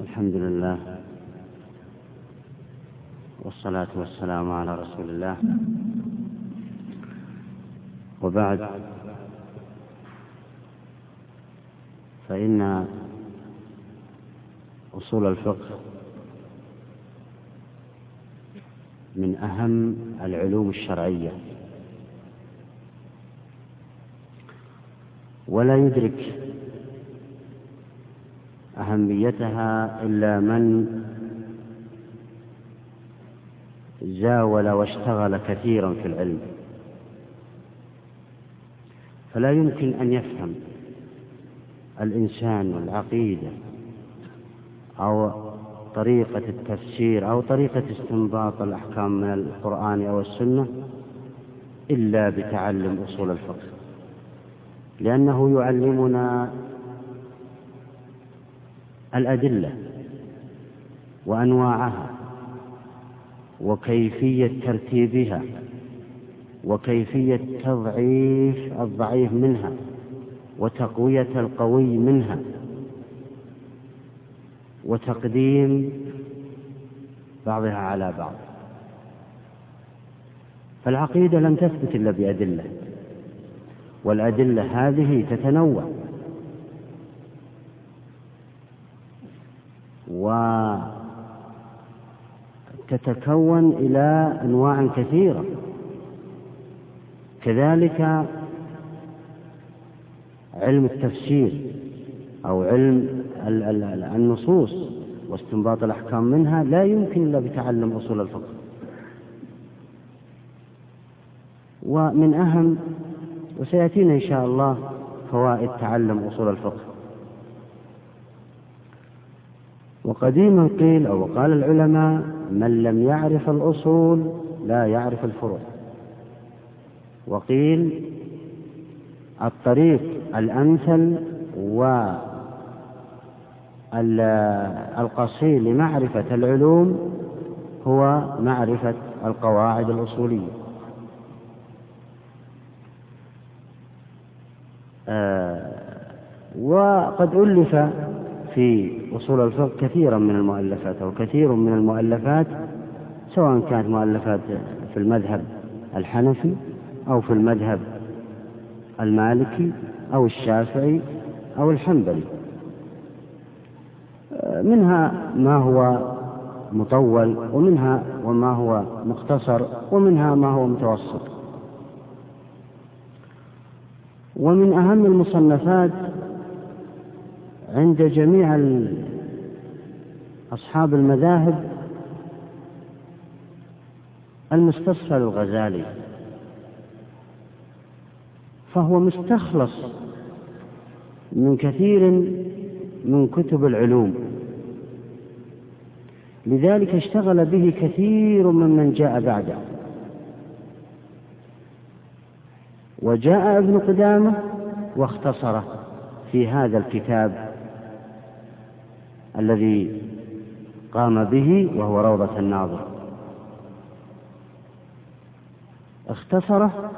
الحمد لله والصلاة والسلام على رسول الله. وبعد فإن أصول الفقه من أهم العلوم الشرعية. ولا يدرك أهميتها إلا من زاول واشتغل كثيرا في العلم. فلا يمكن أن يفهم الإنسان العقيدة أو طريقة التفسير أو طريقة استنباط الأحكام من القرآن أو السنة إلا بتعلم أصول الفقه. لأنه يعلمنا الأدلة وأنواعها وكيفية ترتيبها وكيفية تضعيف الضعيف منها وتقوية القوي منها وتقديم بعضها على بعض. فالعقيدة لم تثبت إلا بأدلة والأدلة هذه تتنوع. وتتكون إلى أنواع كثيرة. كذلك علم التفسير أو علم النصوص واستنباط الأحكام منها لا يمكن إلا بتعلم أصول الفقه. ومن أهم وسيأتينا إن شاء الله فوائد تعلم أصول الفقه. وقديما قيل أو قال العلماء من لم يعرف الأصول لا يعرف الفروع. وقيل الطريق الأمثل والقصير لمعرفة العلوم هو معرفة القواعد الأصولية. آه، وقد ألف في أصول الفقه كثيرا من المؤلفات أو كثير من المؤلفات سواء كانت مؤلفات في المذهب الحنفي أو في المذهب المالكي أو الشافعي أو الحنبلي. منها ما هو مطول ومنها وما هو مختصر ومنها ما هو متوسط. ومن أهم المصنفات عند جميع أصحاب المذاهب المستصفى الغزالي فهو مستخلص من كثير من كتب العلوم. لذلك اشتغل به كثير ممن جاء بعده. وجاء ابن قدامة واختصره في هذا الكتاب. الذي قام به وهو روضة الناظر. اختصره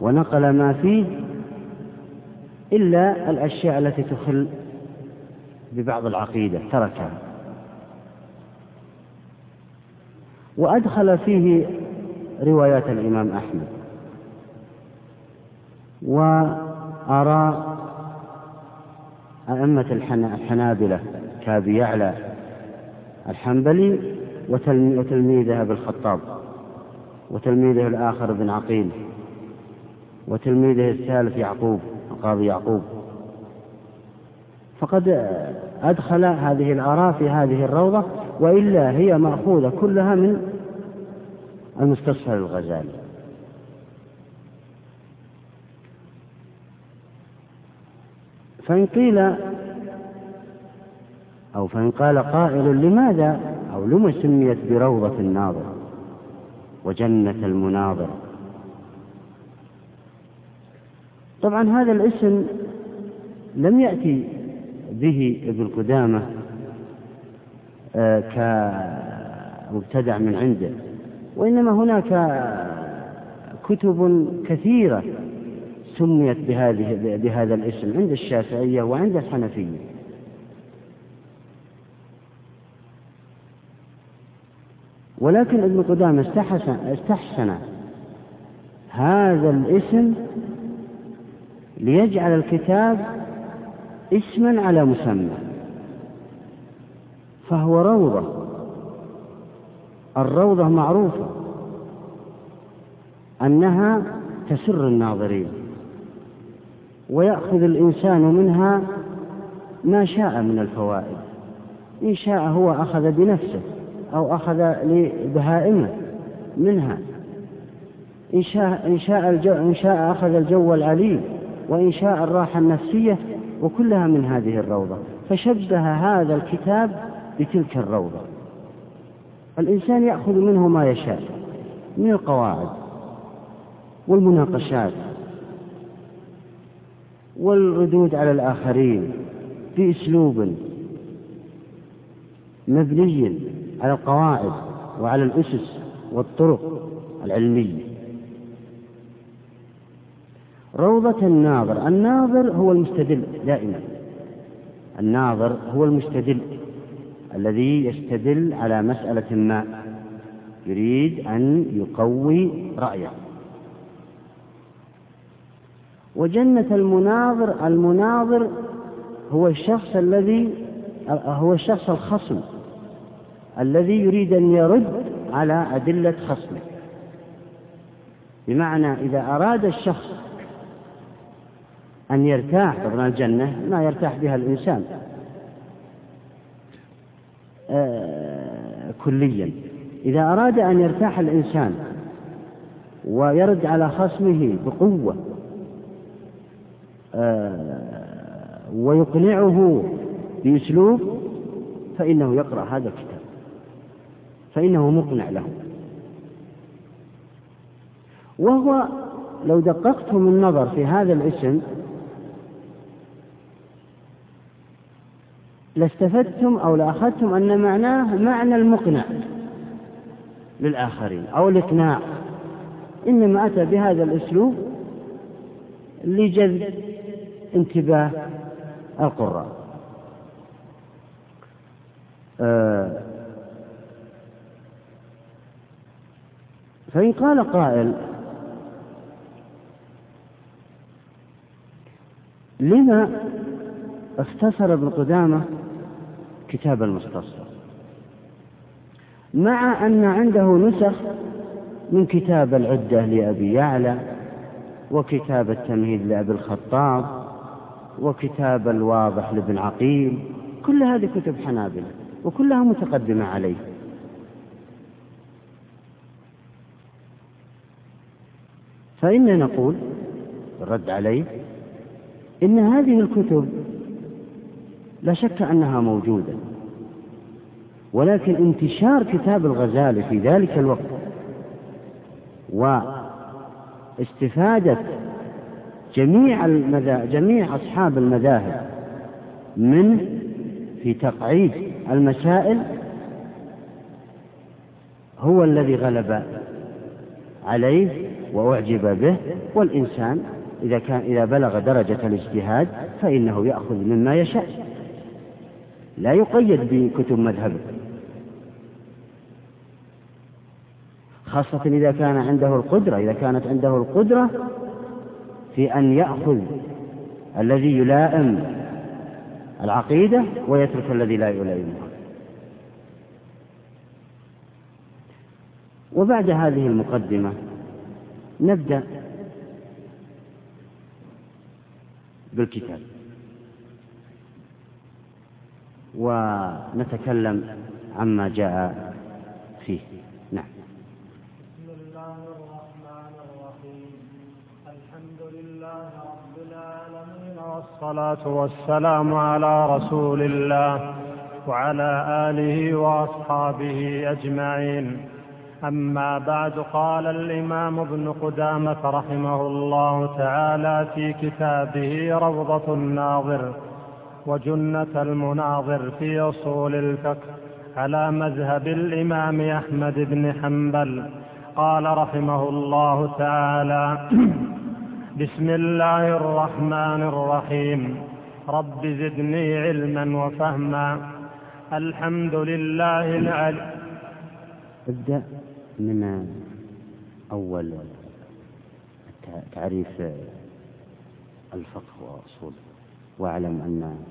ونقل ما فيه إلا الأشياء التي تخل ببعض العقيدة تركها. وأدخل فيه روايات الإمام أحمد. وآراء أئمة الحنابلة كابي يعلى الحنبلي وتلميذه ابن الخطاب وتلميذه الآخر ابن عقيل وتلميذه الثالث يعقوب القاضي يعقوب. فقد أدخل هذه الآراء في هذه الروضة وإلا هي مأخوذة كلها من المستصفى الغزالي فإن قيل أو فإن قال قائل لماذا؟ أو لما سميت بروضة الناظر وجنة المناظر. طبعا هذا الاسم لم يأتي به ابن قدامة آه، كمبتدع من عنده وإنما هناك كتب كثيرة سميت بهذه بهذا الاسم عند الشافعية وعند الحنفية. ولكن ابن قدامة استحسن, استحسن هذا الاسم ليجعل الكتاب اسما على مسمى فهو روضة. الروضة معروفة أنها تسر الناظرين ويأخذ الإنسان منها ما شاء من الفوائد إن شاء هو أخذ بنفسه. أو أخذ لبهائمه منها. إن شاء, إن شاء, الجو إن شاء أخذ الجو العليم وإن شاء الراحة النفسية وكلها من هذه الروضة. فشبه هذا الكتاب بتلك الروضة. الإنسان يأخذ منه ما يشاء من القواعد والمناقشات والردود على الآخرين بأسلوب مبني على القواعد وعلى الأسس والطرق العلمية. روضة الناظر الناظر هو المستدل دائما. الناظر هو المستدل الذي يستدل على مسألة ما يريد أن يقوي رأيه. وجنة المناظر المناظر هو الشخص الذي هو الشخص الخصم. الذي يريد أن يرد على أدلة خصمه. بمعنى إذا أراد الشخص أن يرتاح طبعا الجنة ما يرتاح بها الإنسان. آه كليا. إذا أراد أن يرتاح الإنسان ويرد على خصمه بقوة آه ويقنعه بأسلوب فإنه يقرأ هذا الكتاب. فإنه مقنع له. وهو لو دققتم النظر في هذا الاسم لاستفدتم أو لأخذتم أن معناه معنى المقنع للآخرين أو الإقناع. إنما أتى بهذا الأسلوب لجذب انتباه القراء. آه، فإن قال قائل لما اختصر ابن قدامة كتاب المستصفى مع أن عنده نسخ من كتاب العدة لأبي يعلى وكتاب التمهيد لأبي الخطاب وكتاب الواضح لابن عقيل كل هذه كتب حنابلة وكلها متقدمة عليه. فإننا نقول الرد عليه؟ إن هذه الكتب لا شك أنها موجودة ولكن انتشار كتاب الغزالي في ذلك الوقت واستفادة جميع المذا... جميع أصحاب المذاهب من في تقعيد المسائل هو الذي غلب عليه وأعجب به والإنسان إذا كان إذا بلغ درجة الاجتهاد فإنه يأخذ مما يشاء. لا يقيد بكتب مذهبه. خاصة إذا كان عنده القدرة إذا كانت عنده القدرة في أن يأخذ الذي يلائم العقيدة ويترك الذي لا يلائمها. وبعد هذه المقدمة نبدأ بالكتاب. ونتكلم عما جاء فيه. نعم. بسم الله الرحمن الرحيم. الحمد لله رب العالمين والصلاة والسلام على رسول الله وعلى آله وأصحابه أجمعين. أما بعد قال الإمام ابن قدامة رحمه الله تعالى في كتابه روضة الناظر وجنة المناظر في أصول الفقه على مذهب الإمام أحمد بن حنبل. قال رحمه الله تعالى بسم الله الرحمن الرحيم. رب زدني علما وفهما. الحمد لله العلي ابدأ. من أول تعريف الفقه وأصوله واعلم أن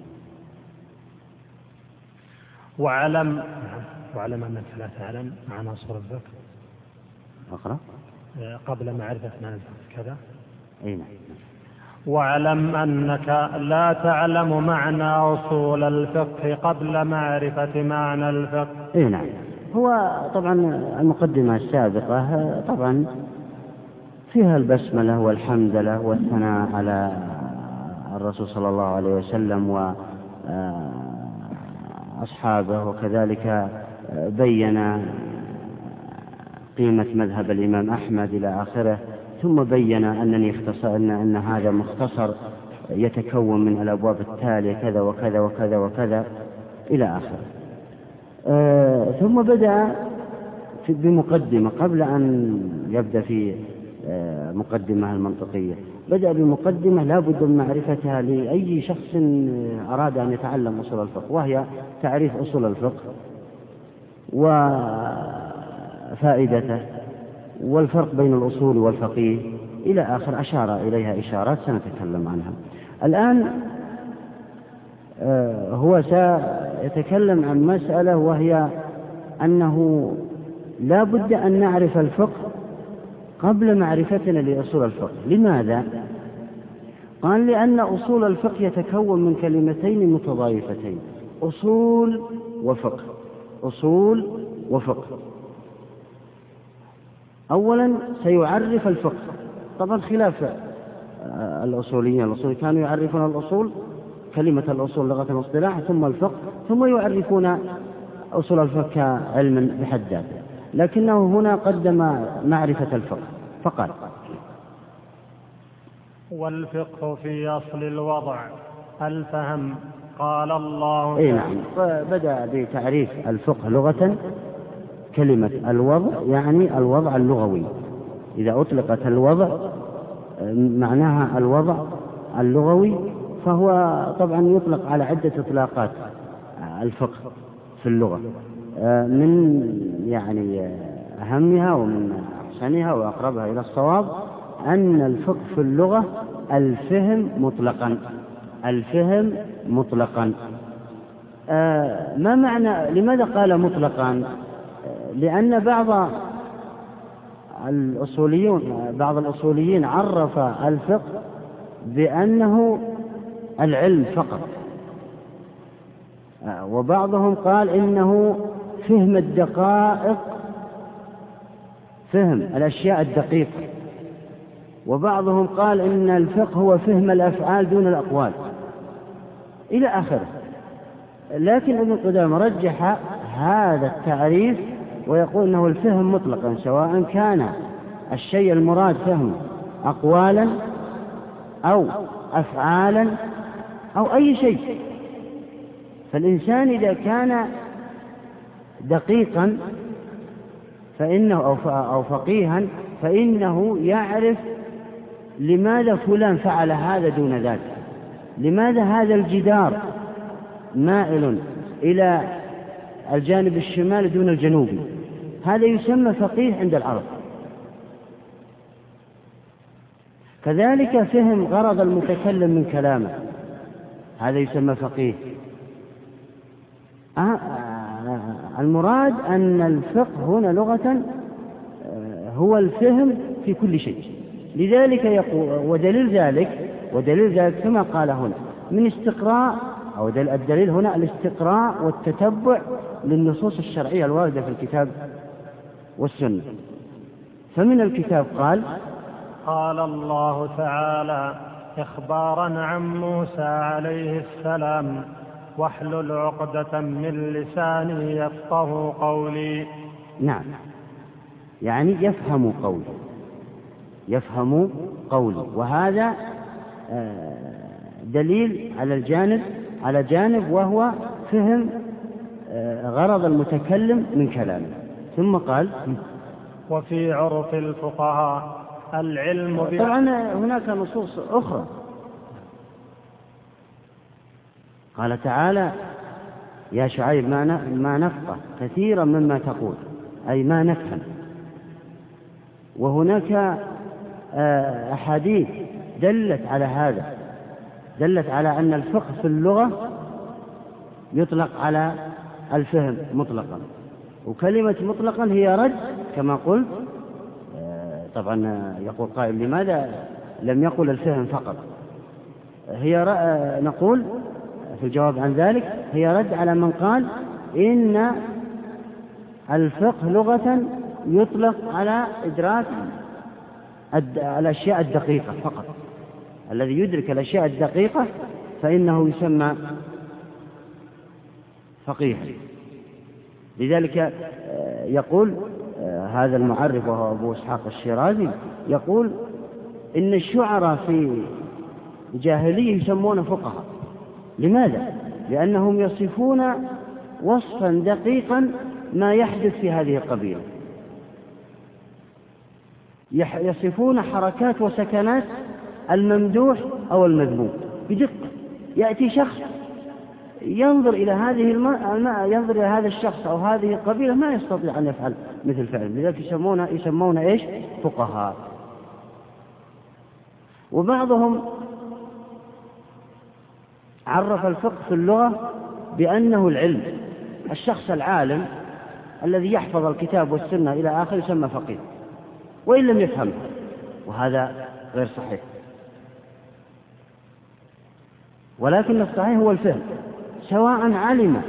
واعلم واعلم أنك لا تعلم عناصر الفقه. أقرأ. قبل معرفة معنى الفقه كذا؟ أي نعم. واعلم أنك لا تعلم معنى أصول الفقه قبل معرفة معنى الفقه. أي نعم. هو طبعا المقدمة السابقة طبعا فيها البسملة والحمدلة والثناء على الرسول صلى الله عليه وسلم وأصحابه وكذلك بين قيمة مذهب الإمام أحمد إلى آخره ثم بين أنني اختصر أن, أن هذا مختصر يتكون من الأبواب التالية كذا وكذا وكذا وكذا إلى آخره. آه ثم بدأ بمقدمة قبل أن يبدأ في آه مقدمة المنطقية. بدأ بمقدمة لا بد من معرفتها لأي شخص أراد أن يتعلم أصول الفقه وهي تعريف أصول الفقه وفائدته والفرق بين الأصول والفقيه. إلى آخر أشار إليها إشارات سنتكلم عنها. الآن آه، هو سيتكلم عن مسألة وهي أنه لا بد أن نعرف الفقه قبل معرفتنا لأصول الفقه. لماذا؟ قال لأن أصول الفقه يتكون من كلمتين متضايفتين أصول وفقه. أصول وفقه. أولا سيعرف الفقه. طبعا خلاف آه، الأصوليين الأصوليين كانوا يعرفون الأصول كلمة الأصول لغة واصطلاح ثم الفقه ثم يعرفون أصول الفقه كعلم بحد ذاته لكنه هنا قدم معرفة الفقه فقال والفقه في أصل الوضع الفهم قال الله إي نعم. بدأ بتعريف الفقه لغة كلمة الوضع يعني الوضع اللغوي. إذا أطلقت الوضع معناها الوضع اللغوي فهو طبعا يطلق على عدة إطلاقات الفقه في اللغة من يعني أهمها ومن أحسنها وأقربها إلى الصواب أن الفقه في اللغة الفهم مطلقا الفهم مطلقا. ما معنى لماذا قال مطلقا؟ لأن بعض الأصوليون بعض الأصوليين عرف الفقه بأنه العلم فقط. وبعضهم قال إنه فهم الدقائق فهم الأشياء الدقيقة. وبعضهم قال إن الفقه هو فهم الأفعال دون الأقوال. إلى آخره. لكن ابن قدامة رجح هذا التعريف ويقول إنه الفهم مطلقا سواء كان الشيء المراد فهمه اقوالا أو افعالا أو أي شيء. فالإنسان إذا كان دقيقا فإنه أو أو فقيها فإنه يعرف لماذا فلان فعل هذا دون ذاك لماذا هذا الجدار مائل إلى الجانب الشمالي دون الجنوبي هذا يسمى فقيه عند العرب. كذلك فهم غرض المتكلم من كلامه. هذا يسمى فقيه. آه، المراد أن الفقه هنا لغة آه، هو الفهم في كل شيء. لذلك يقول ودليل ذلك ودليل ذلك كما قال هنا من استقراء أو الدليل هنا الاستقراء والتتبع للنصوص الشرعية الواردة في الكتاب والسنة. فمن الكتاب قال قال الله تعالى إخبارا عن موسى عليه السلام واحلل عقدة من لساني يفقه قولي. نعم. يعني يفهم قولي. يفهم قولي. وهذا آه، دليل على الجانب على جانب وهو فهم آه، غرض المتكلم من كلامه. ثم قال وفي عرف الفقهاء العلم طبعا هناك نصوص أخرى. قال تعالى يا شعيب ما ما نفقه كثيرا مما تقول أي ما نفهم. وهناك آه، أحاديث دلت على هذا دلت على أن الفقه في اللغة يطلق على الفهم مطلقا. وكلمة مطلقا هي رد كما قلت طبعا يقول قائل لماذا لم يقل الفهم فقط؟ هي آه، نقول في الجواب عن ذلك هي رد على من قال إن الفقه لغة يطلق على إدراك الأشياء الدقيقة فقط. الذي يدرك الأشياء الدقيقة فإنه يسمى فقيها. لذلك آه، يقول هذا المعرف وهو أبو إسحاق الشيرازي يقول إن الشعراء في الجاهلية يسمون فقهاء. لماذا؟ لأنهم يصفون وصفا دقيقا ما يحدث في هذه القبيلة. يصفون حركات وسكنات الممدوح أو المذموم. بدقة. يأتي شخص ينظر إلى هذه الماء ينظر إلى هذا الشخص أو هذه القبيلة ما يستطيع أن يفعل مثل فعل. لذلك يسمون يسمون إيش؟ فقهاء. وبعضهم عرف الفقه في اللغة بأنه العلم. الشخص العالم الذي يحفظ الكتاب والسنة إلى آخر يسمى فقيه وإن لم يفهم وهذا غير صحيح. ولكن الصحيح هو الفهم. سواء علم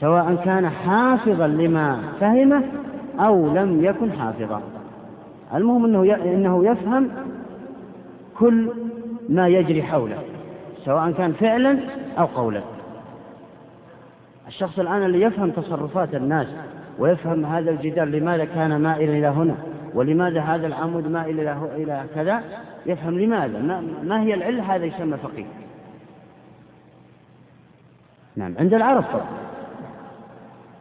سواء كان حافظا لما فهمه أو لم يكن حافظا. المهم أنه إنه يفهم كل ما يجري حوله سواء كان فعلا أو قولا. الشخص الآن اللي يفهم تصرفات الناس ويفهم هذا الجدار لماذا كان مائلا إلى هنا؟ ولماذا هذا العمود مائل إلى كذا؟ يفهم لماذا؟ ما, ما هي العلة؟ هذا يسمى فقيه. نعم عند العرب طبعا.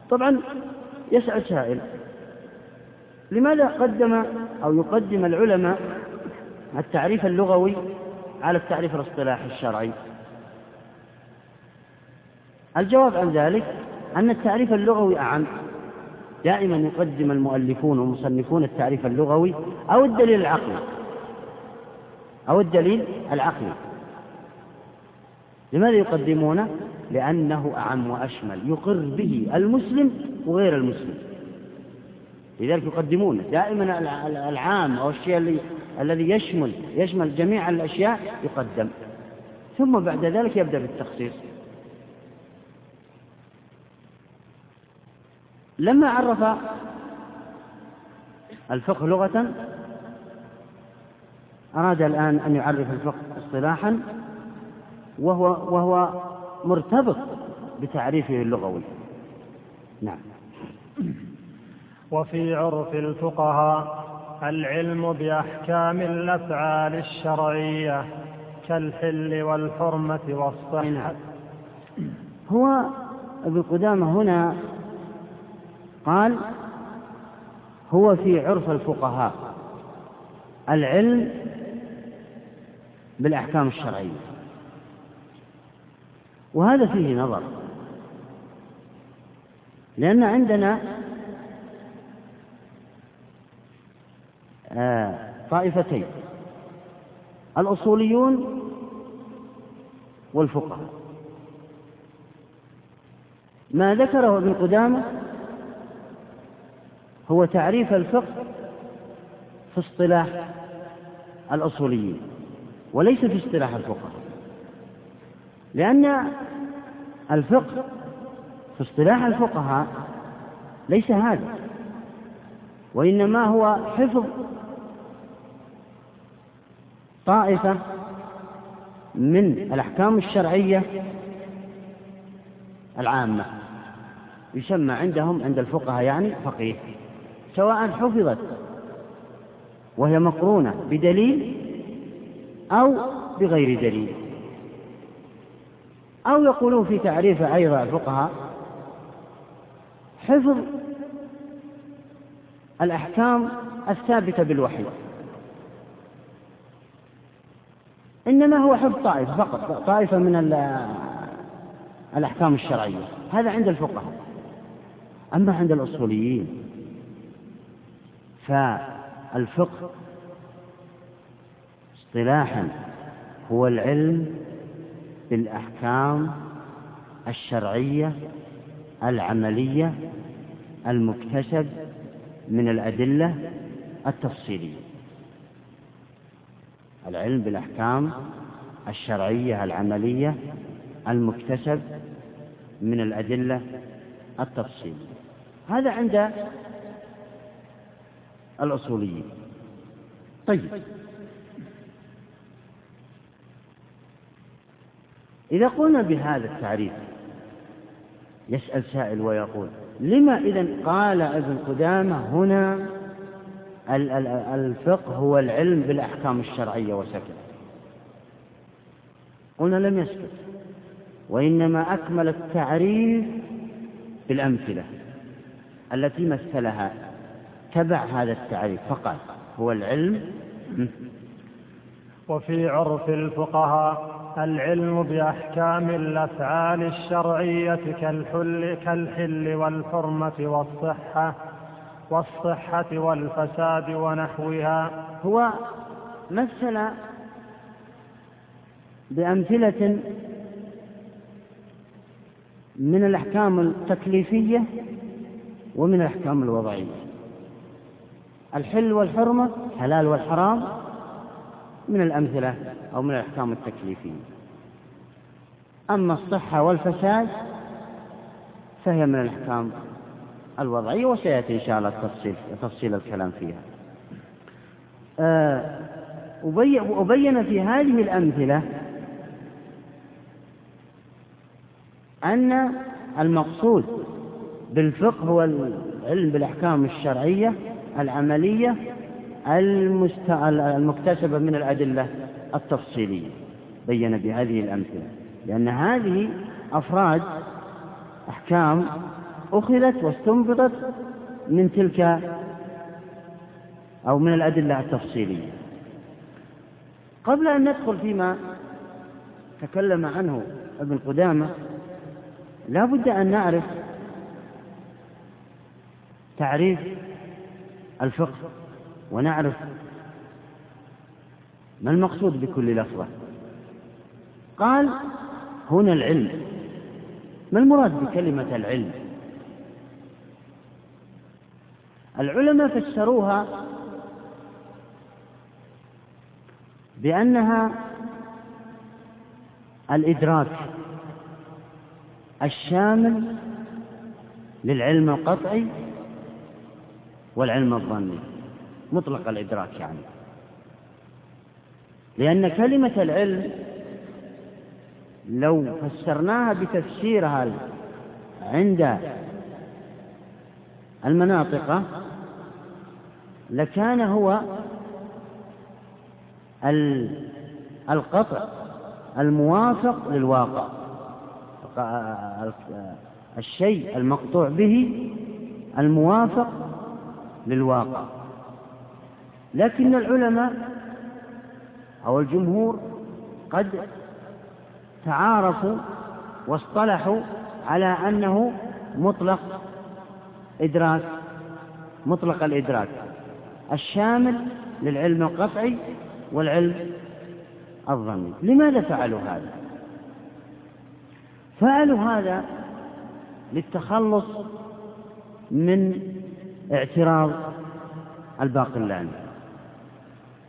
طبعا يسأل سائل لماذا قدم أو يقدم العلماء التعريف اللغوي على التعريف الاصطلاحي الشرعي؟ الجواب عن ذلك أن التعريف اللغوي أعم. دائما يقدم المؤلفون والمصنفون التعريف اللغوي أو الدليل العقلي أو الدليل العقلي. لماذا يقدمونه؟ لأنه أعم وأشمل. يقر به المسلم وغير المسلم. لذلك يقدمونه. دائما العام أو الشيء الذي يشمل يشمل جميع الأشياء يقدم. ثم بعد ذلك يبدأ بالتخصيص. لما عرف الفقه لغة أراد الآن أن يعرف الفقه اصطلاحا. وهو وهو مرتبط بتعريفه اللغوي. نعم. وفي عرف الفقهاء العلم بأحكام الأفعال الشرعية كالحل والحرمة والصحة. نعم. هو ابن قدامة هنا قال هو في عرف الفقهاء العلم بالأحكام الشرعية. وهذا فيه نظر. لأن عندنا آه، طائفتين الأصوليون والفقهاء. ما ذكره ابن قدامة هو تعريف الفقه في اصطلاح الأصوليين وليس في اصطلاح الفقهاء. لأن الفقه في اصطلاح الفقهاء ليس هذا وإنما هو حفظ طائفة من الأحكام الشرعية العامة يسمى عندهم عند الفقهاء يعني فقيه سواء حفظت وهي مقرونة بدليل أو بغير دليل. أو يقولون في تعريف أيضا الفقهاء حفظ الأحكام الثابتة بالوحي. إنما هو حفظ طائفة فقط طائفة من الأحكام الشرعية. هذا عند الفقهاء. أما عند الأصوليين فالفقه اصطلاحا هو العلم بالأحكام الشرعية العملية المكتسب من الأدلة التفصيلية. العلم بالأحكام الشرعية العملية المكتسب من الأدلة التفصيلية. هذا عند الأصوليين. طيب. إذا قلنا بهذا التعريف يسأل سائل ويقول لما إذا قال أبن قدامة هنا الفقه هو العلم بالأحكام الشرعية وسكت؟ قلنا لم يسكت وإنما أكمل التعريف بالأمثلة التي مثلها تبع هذا التعريف فقال هو العلم. وفي عرف الفقهاء العلم بأحكام الأفعال الشرعية كالحل, كالحل والحرمة والصحة والصحة والفساد ونحوها. هو مثل بأمثلة من الأحكام التكليفية ومن الأحكام الوضعية. الحل والحرمة حلال والحرام من الأمثلة أو من الأحكام التكليفية. أما الصحة والفساد فهي من الأحكام الوضعية وسيأتي إن شاء الله التفصيل تفصيل الكلام فيها. آه، أبين في هذه الأمثلة أن المقصود بالفقه هو العلم بالأحكام الشرعية العملية المكتسبة من الأدلة التفصيلية. بين بهذه الأمثلة. لأن هذه أفراد أحكام أخذت واستنبطت من تلك أو من الأدلة التفصيلية. قبل أن ندخل فيما تكلم عنه ابن قدامة لا بد أن نعرف تعريف الفقه ونعرف ما المقصود بكل لفظة. قال هنا العلم. ما المراد بكلمة العلم؟ العلماء فسروها بأنها الإدراك الشامل للعلم القطعي والعلم الظني. مطلق الإدراك يعني. لأن كلمة العلم لو فسرناها بتفسيرها عند المناطق لكان هو القطع الموافق للواقع. الشيء المقطوع به الموافق للواقع. لكن العلماء أو الجمهور قد تعارفوا واصطلحوا على أنه مطلق إدراك مطلق الإدراك. الشامل للعلم القطعي والعلم الظني. لماذا فعلوا هذا؟ فعلوا هذا للتخلص من اعتراض الباقلاني.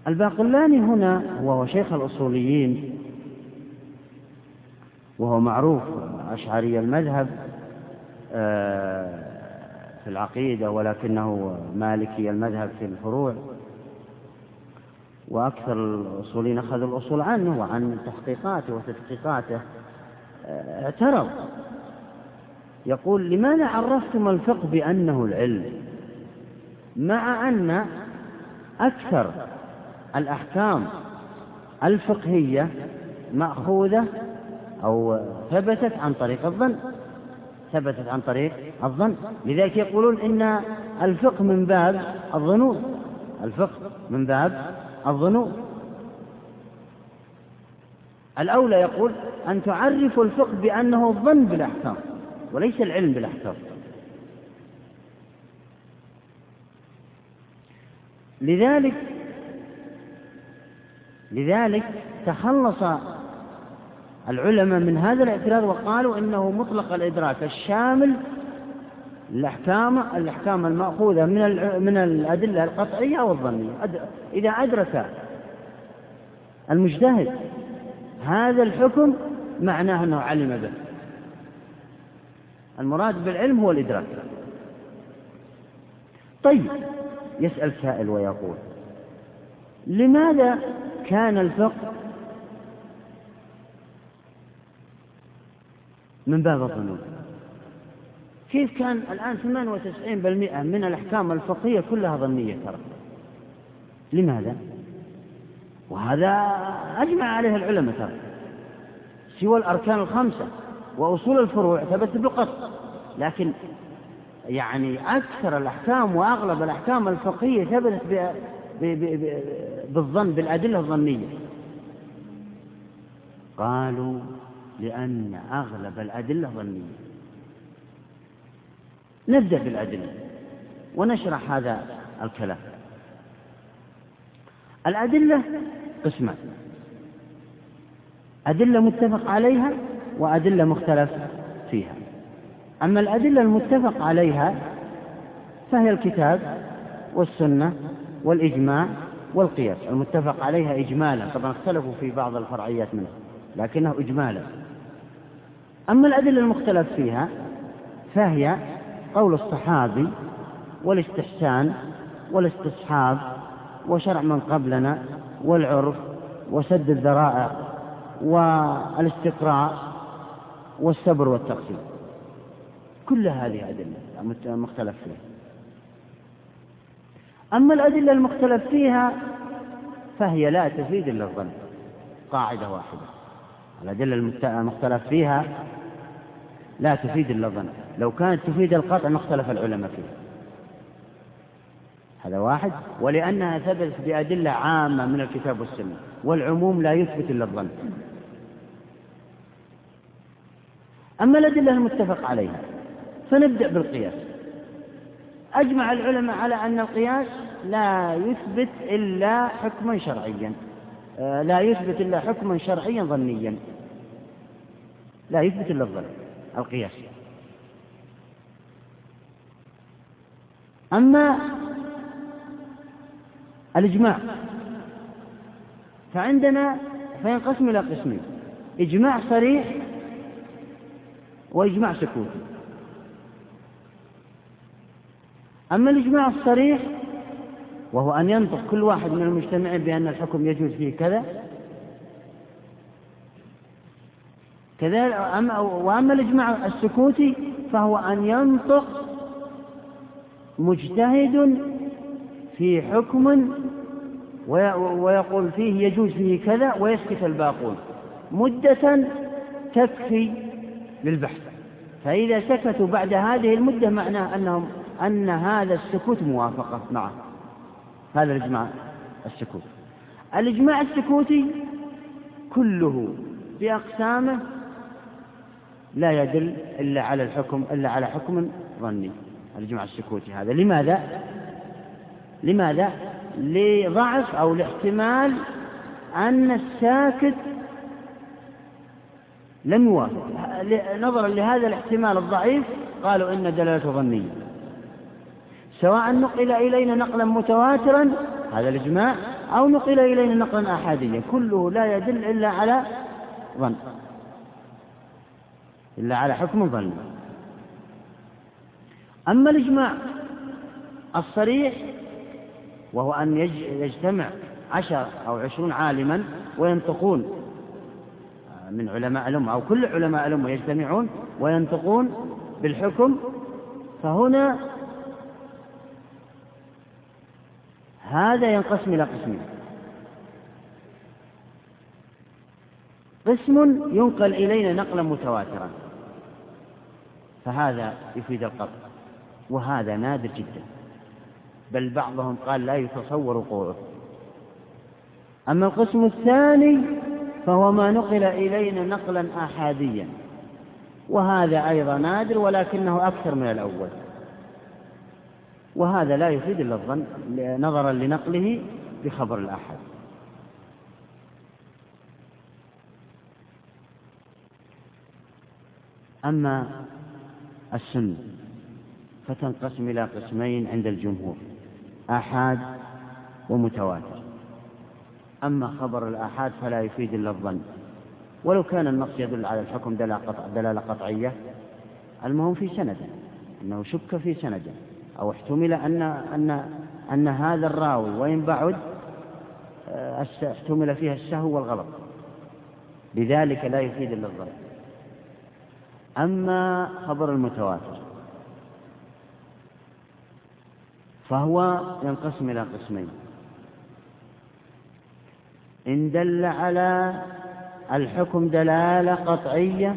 الباقلاني هنا وهو شيخ الأصوليين وهو معروف أشعري المذهب آه، في العقيدة ولكنه مالكي المذهب في الفروع وأكثر الأصوليين أخذوا الأصول عنه وعن تحقيقاته وتدقيقاته آه، اعترض. يقول لماذا عرفتم الفقه بأنه العلم؟ مع أن أكثر الأحكام الفقهية مأخوذة أو ثبتت عن طريق الظن ثبتت عن طريق الظن. لذلك يقولون إن الفقه من باب الظنون الفقه من باب الظنون. الأولى يقول أن تعرفوا الفقه بأنه الظن بالأحكام وليس العلم بالأحكام. لذلك لذلك تخلص العلماء من هذا الاعتراض وقالوا إنه مطلق الإدراك الشامل الاحكام الأحكام المأخوذة من من الأدلة القطعية والظنية. إذا أدرك المجتهد هذا الحكم معناه أنه علم به. المراد بالعلم هو الإدراك. طيب يسأل سائل ويقول لماذا كان الفقه من باب الظنون. كيف كان الآن 98% من الأحكام الفقهية كلها ظنية ترى؟ لماذا؟ وهذا أجمع عليه العلماء ترى. سوى الأركان الخمسة وأصول الفروع ثبت بالقطع لكن يعني أكثر الأحكام وأغلب الأحكام الفقهية ثبتت بالظن بالأدلة الظنية. قالوا لأن أغلب الأدلة ظنية. نبدأ بالأدلة ونشرح هذا الكلام. الأدلة قسمان أدلة متفق عليها وأدلة مختلف فيها. أما الأدلة المتفق عليها فهي الكتاب والسنة والإجماع والقياس. المتفق عليها إجمالا. طبعا اختلفوا في بعض الفرعيات منها لكنه إجمالا. أما الأدلة المختلف فيها فهي قول الصحابي والاستحسان والاستصحاب وشرع من قبلنا والعرف وسد الذرائع والاستقراء والصبر والتقسيم. كل هذه أدلة مختلف فيها. أما الأدلة المختلف فيها فهي لا تفيد إلا الظن. قاعدة واحدة. الأدلة المختلف فيها لا تفيد إلا الظن. لو كانت تفيد القطع ما اختلف العلماء فيها. هذا واحد. ولأنها ثبتت بأدلة عامة من الكتاب والسنة. والعموم لا يثبت إلا الظن. أما الأدلة المتفق عليها فنبدأ بالقياس. أجمع العلماء على أن القياس لا يثبت إلا حكما شرعيا. آه، لا يثبت إلا حكما شرعيا ظنيا. لا يثبت إلا الظن القياس. أما الإجماع فعندنا فينقسم إلى قسمين إجماع صريح وإجماع سكوتي أما الإجماع الصريح وهو أن ينطق كل واحد من المجتمعين بأن الحكم يجوز فيه كذا كذلك وأما الإجماع السكوتي فهو أن ينطق مجتهد في حكم ويقول فيه يجوز فيه كذا ويسكت الباقون مدة تكفي للبحث. فإذا سكتوا بعد هذه المدة معناه أنهم أن هذا السكوت موافقة معه. هذا الإجماع السكوت. الإجماع السكوتي كله بأقسامه لا يدل إلا على الحكم إلا على حكم ظني. الإجماع السكوتي هذا. لماذا؟ لماذا؟ لضعف أو لاحتمال أن الساكت لم يوافق. نظرا لهذا الاحتمال الضعيف قالوا إن دلالته ظنية. سواء نقل إلينا نقلا متواترا هذا الإجماع أو نقل إلينا نقلا أحاديا كله لا يدل إلا على ظن. إلا على حكم ظن. أما الإجماع الصريح وهو أن يجتمع عشر أو عشرون عالما وينطقون من علماء الأمة أو كل علماء الأمة يجتمعون وينطقون بالحكم فهنا هذا ينقسم إلى قسمين. قسم ينقل إلينا نقلا متواترا. فهذا يفيد القطع وهذا نادر جدا. بل بعضهم قال لا يتصور وقوعه أما القسم الثاني فهو ما نقل إلينا نقلا آحاديا. وهذا أيضا نادر ولكنه أكثر من الأول. وهذا لا يفيد إلا الظن نظرا لنقله بخبر الأحد. أما السنة فتنقسم إلى قسمين عند الجمهور آحاد ومتواتر. أما خبر الآحاد فلا يفيد إلا الظن. ولو كان النص يدل على الحكم دلالة قطعية المهم في سنده أنه شك في سنده. أو احتمل أن أن أن هذا الراوي وإن بعد آه، احتمل فيها السهو والغلط. لذلك لا يفيد إلا الظن. أما خبر المتواتر فهو ينقسم إلى قسمين. إن دل على الحكم دلالة قطعية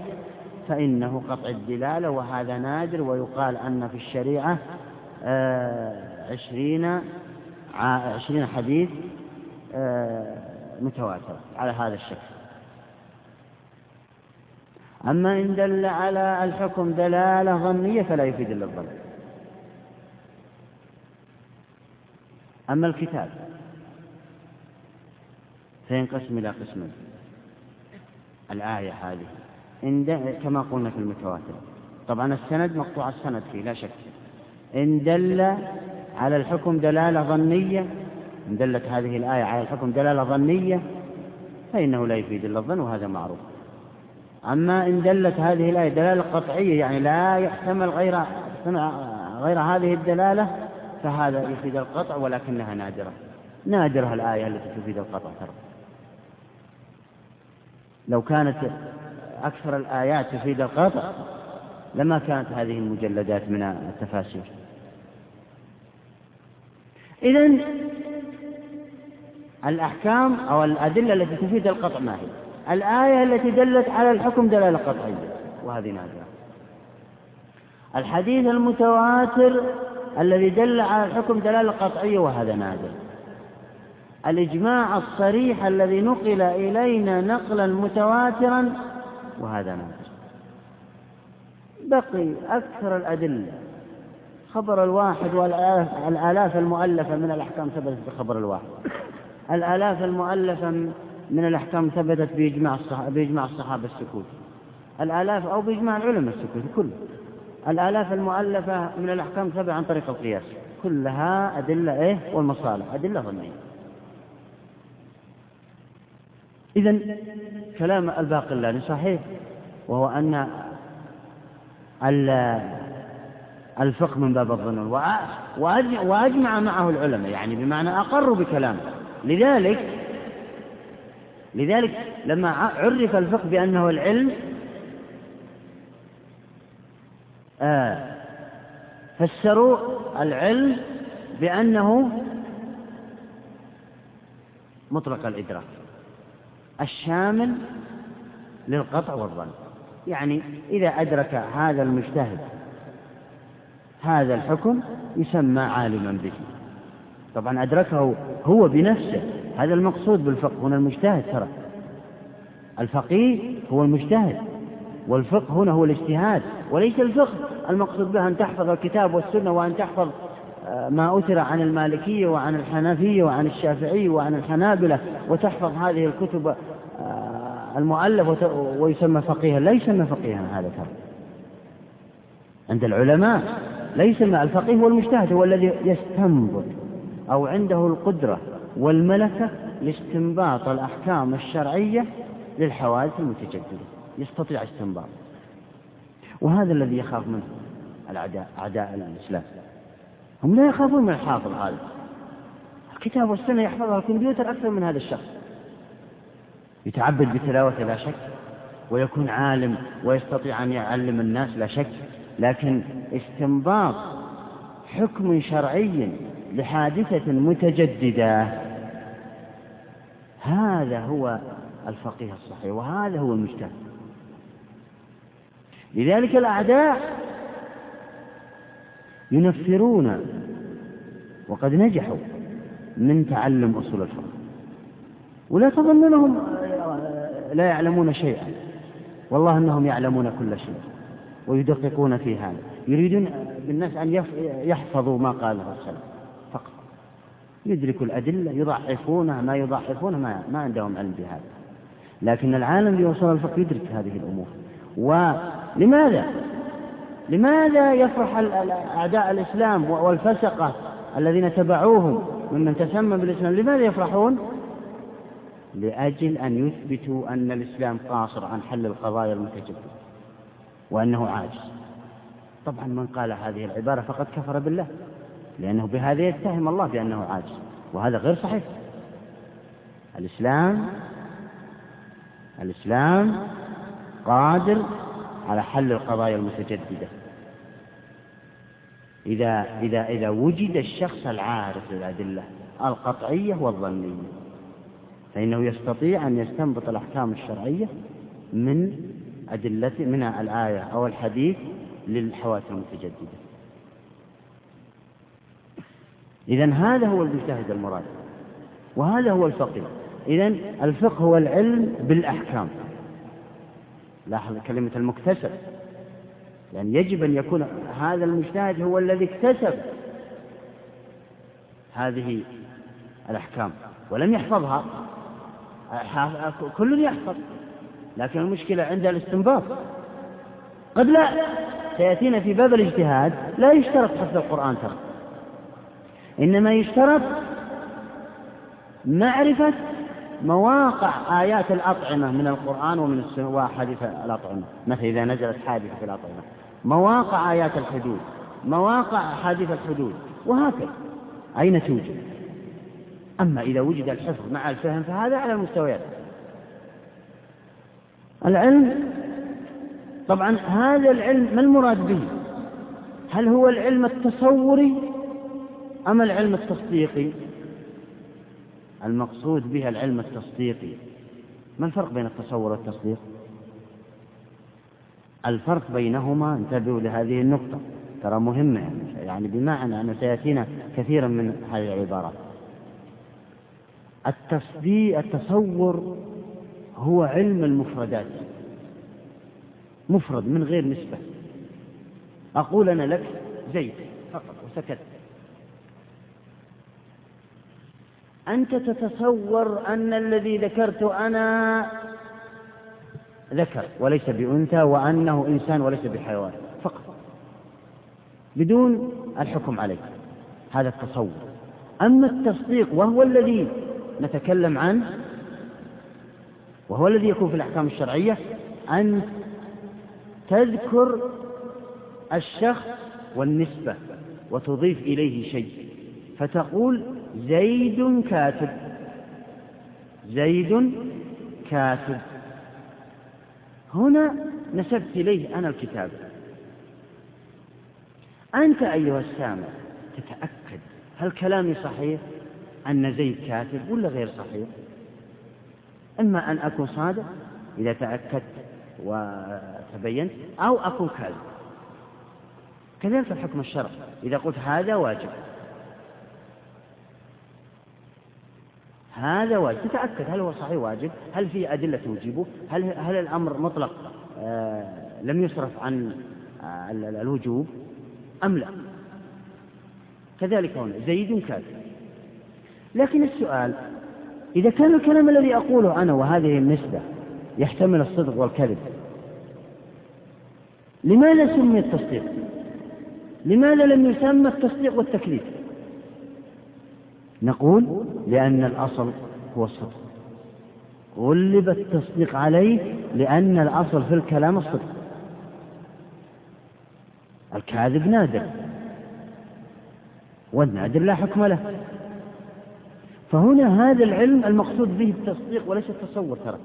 فإنه قطع الدلالة وهذا نادر ويقال أن في الشريعة عشرين عشرين حديث آه، متواتر على هذا الشكل. أما إن دل على الحكم دلالة ظنية فلا يفيد إلا الظن. أما الكتاب فينقسم إلى قسمين الآية هذه. إن كما قلنا في المتواتر. طبعا السند مقطوع السند فيه لا شك. إن دل على الحكم دلالة ظنية إن دلت هذه الآية على الحكم دلالة ظنية فإنه لا يفيد إلا الظن وهذا معروف. أما إن دلت هذه الآية دلالة قطعية يعني لا يحتمل غير غير هذه الدلالة فهذا يفيد القطع ولكنها نادرة. نادرة الآية التي تفيد القطع ترى. لو كانت أكثر الآيات تفيد القطع لما كانت هذه المجلدات من التفاسير. إذا الأحكام أو الأدلة التي تفيد القطع ما هي؟ الآية التي دلت على الحكم دلالة قطعية وهذه نادرة. الحديث المتواتر الذي دل على الحكم دلالة قطعية وهذا نادر. الإجماع الصريح الذي نقل إلينا نقلا متواترا وهذا نادر. بقي أكثر الأدلة. خبر الواحد والآلاف المؤلفة من الأحكام ثبتت بخبر الواحد. الآلاف المؤلفة من الأحكام ثبتت بإجماع بإجماع الصحابة السكوت. الآلاف أو بإجماع العلماء السكوت كله. الآلاف المؤلفة من الأحكام ثبت عن طريق القياس. كلها أدلة إيه؟ والمصالح. أدلة ظنية. إذا كلام الباقلاني صحيح وهو أن الفقه من باب الظنون. وأجمع معه العلماء يعني بمعنى أقروا بكلامه. لذلك لذلك لما عرف الفقه بأنه العلم آه فسروا العلم بأنه مطلق الإدراك. الشامل للقطع والظن. يعني إذا أدرك هذا المجتهد هذا الحكم يسمى عالما به. طبعا أدركه هو بنفسه. هذا المقصود بالفقه. هنا المجتهد ترى. الفقيه هو المجتهد. والفقه هنا هو الاجتهاد. وليس الفقه المقصود به أن تحفظ الكتاب والسنة وأن تحفظ آه، ما أثر عن المالكية وعن الحنفية وعن الشافعي وعن الحنابلة وتحفظ هذه الكتب آه، المؤلف ويسمى فقيها. لا يسمى فقيها هذا ترى. عند العلماء لا يسمى الفقيه هو المجتهد هو الذي يستنبط أو عنده القدرة والملكة لاستنباط الأحكام الشرعية للحوادث المتجددة. يستطيع استنباط. وهذا الذي يخاف منه الأعداء أعداء الإسلام. هم لا يخافون من الحافظ هذا. الكتاب والسنة يحفظها الكمبيوتر أكثر من هذا الشخص. يتعبد بتلاوته لا شك ويكون عالم ويستطيع أن يعلم الناس لا شك. لكن استنباط حكم شرعي لحادثة متجددة. هذا هو الفقيه الصحيح وهذا هو المجتهد. لذلك الأعداء ينفرون وقد نجحوا من تعلم أصول الفقه. ولا تظن أنهم لا يعلمون شيئا. والله أنهم يعلمون كل شيء. ويدققون في هذا. يريدون بالناس أن يحفظوا ما قاله السلف فقط. يدركوا الأدلة يضعفونها ما يضعفونها ما, ما عندهم علم بهذا. لكن العالم وصل الفقه يدرك هذه الأمور. ولماذا لماذا؟ يفرح أعداء الإسلام والفسقة الذين تبعوهم ممن تسمى بالإسلام؟ لماذا يفرحون؟ لأجل أن يثبتوا أن الإسلام قاصر عن حل القضايا المتجددة. وأنه عاجز. طبعا من قال هذه العبارة فقد كفر بالله لأنه بهذا يتهم الله بأنه عاجز وهذا غير صحيح. الإسلام الإسلام قادر على حل القضايا المتجددة. إذا إذا إذا وجد الشخص العارف للأدلة القطعية والظنية فإنه يستطيع أن يستنبط الأحكام الشرعية من أدلة من الآية أو الحديث للحوادث المتجددة. إذا هذا هو المجتهد المراد وهذا هو الفقه. إذا الفقه هو العلم بالأحكام. لاحظ كلمة المكتسب. يعني يجب أن يكون هذا المجتهد هو الذي اكتسب هذه الأحكام ولم يحفظها. كل يحفظ. لكن المشكلة عند الاستنباط. قد لا. سيأتينا في باب الاجتهاد لا يشترط حفظ القرآن ترى. إنما يشترط معرفة مواقع آيات الأطعمة من القرآن ومن وحديث الأطعمة. مثلا إذا نزلت حادثة في الأطعمة. مواقع آيات الحدود مواقع أحاديث الحدود وهكذا. أين توجد؟ أما إذا وجد الحفظ مع الفهم فهذا على المستويات العلم؟ طبعا هذا العلم ما المراد به؟ هل هو العلم التصوري أم العلم التصديقي؟ المقصود به العلم التصديقي. ما الفرق بين التصور والتصديق؟ الفرق بينهما انتبهوا لهذه النقطة ترى مهمة يعني بمعنى أنه سيأتينا كثيرا من هذه العبارات. التصديق التصور هو علم المفردات. مفرد من غير نسبة. أقول أنا لك زيد فقط وسكت. أنت تتصور أن الذي ذكرت أنا ذكر وليس بأنثى وأنه إنسان وليس بحيوان فقط. بدون الحكم عليه هذا التصور. أما التصديق وهو الذي نتكلم عنه وهو الذي يكون في الأحكام الشرعية أن تذكر الشخص والنسبة وتضيف إليه شيء. فتقول زيد كاتب. زيد كاتب. هنا نسبت إليه أنا الكتاب. أنت أيها السامع تتأكد هل كلامي صحيح أن زيد كاتب ولا غير صحيح؟ إما أن أكون صادق إذا تأكدت وتبينت أو أكون كاذب. كذلك الحكم الشرعي إذا قلت هذا واجب. هذا واجب. تتأكد هل هو صحيح واجب؟ هل في أدلة توجبه؟ هل, هل الأمر مطلق آه لم يصرف عن آه الوجوب؟ أم لا؟ كذلك هنا زيد كاذب. لكن السؤال إذا كان الكلام الذي أقوله أنا وهذه النسبة يحتمل الصدق والكذب لماذا سمي التصديق؟ لماذا لم يسمى التصديق والتكليف؟ نقول لأن الأصل هو الصدق. غلب التصديق عليه لأن الأصل في الكلام الصدق. الكاذب نادر والنادر لا حكم له. فهنا هذا العلم المقصود به التصديق وليس التصور ترى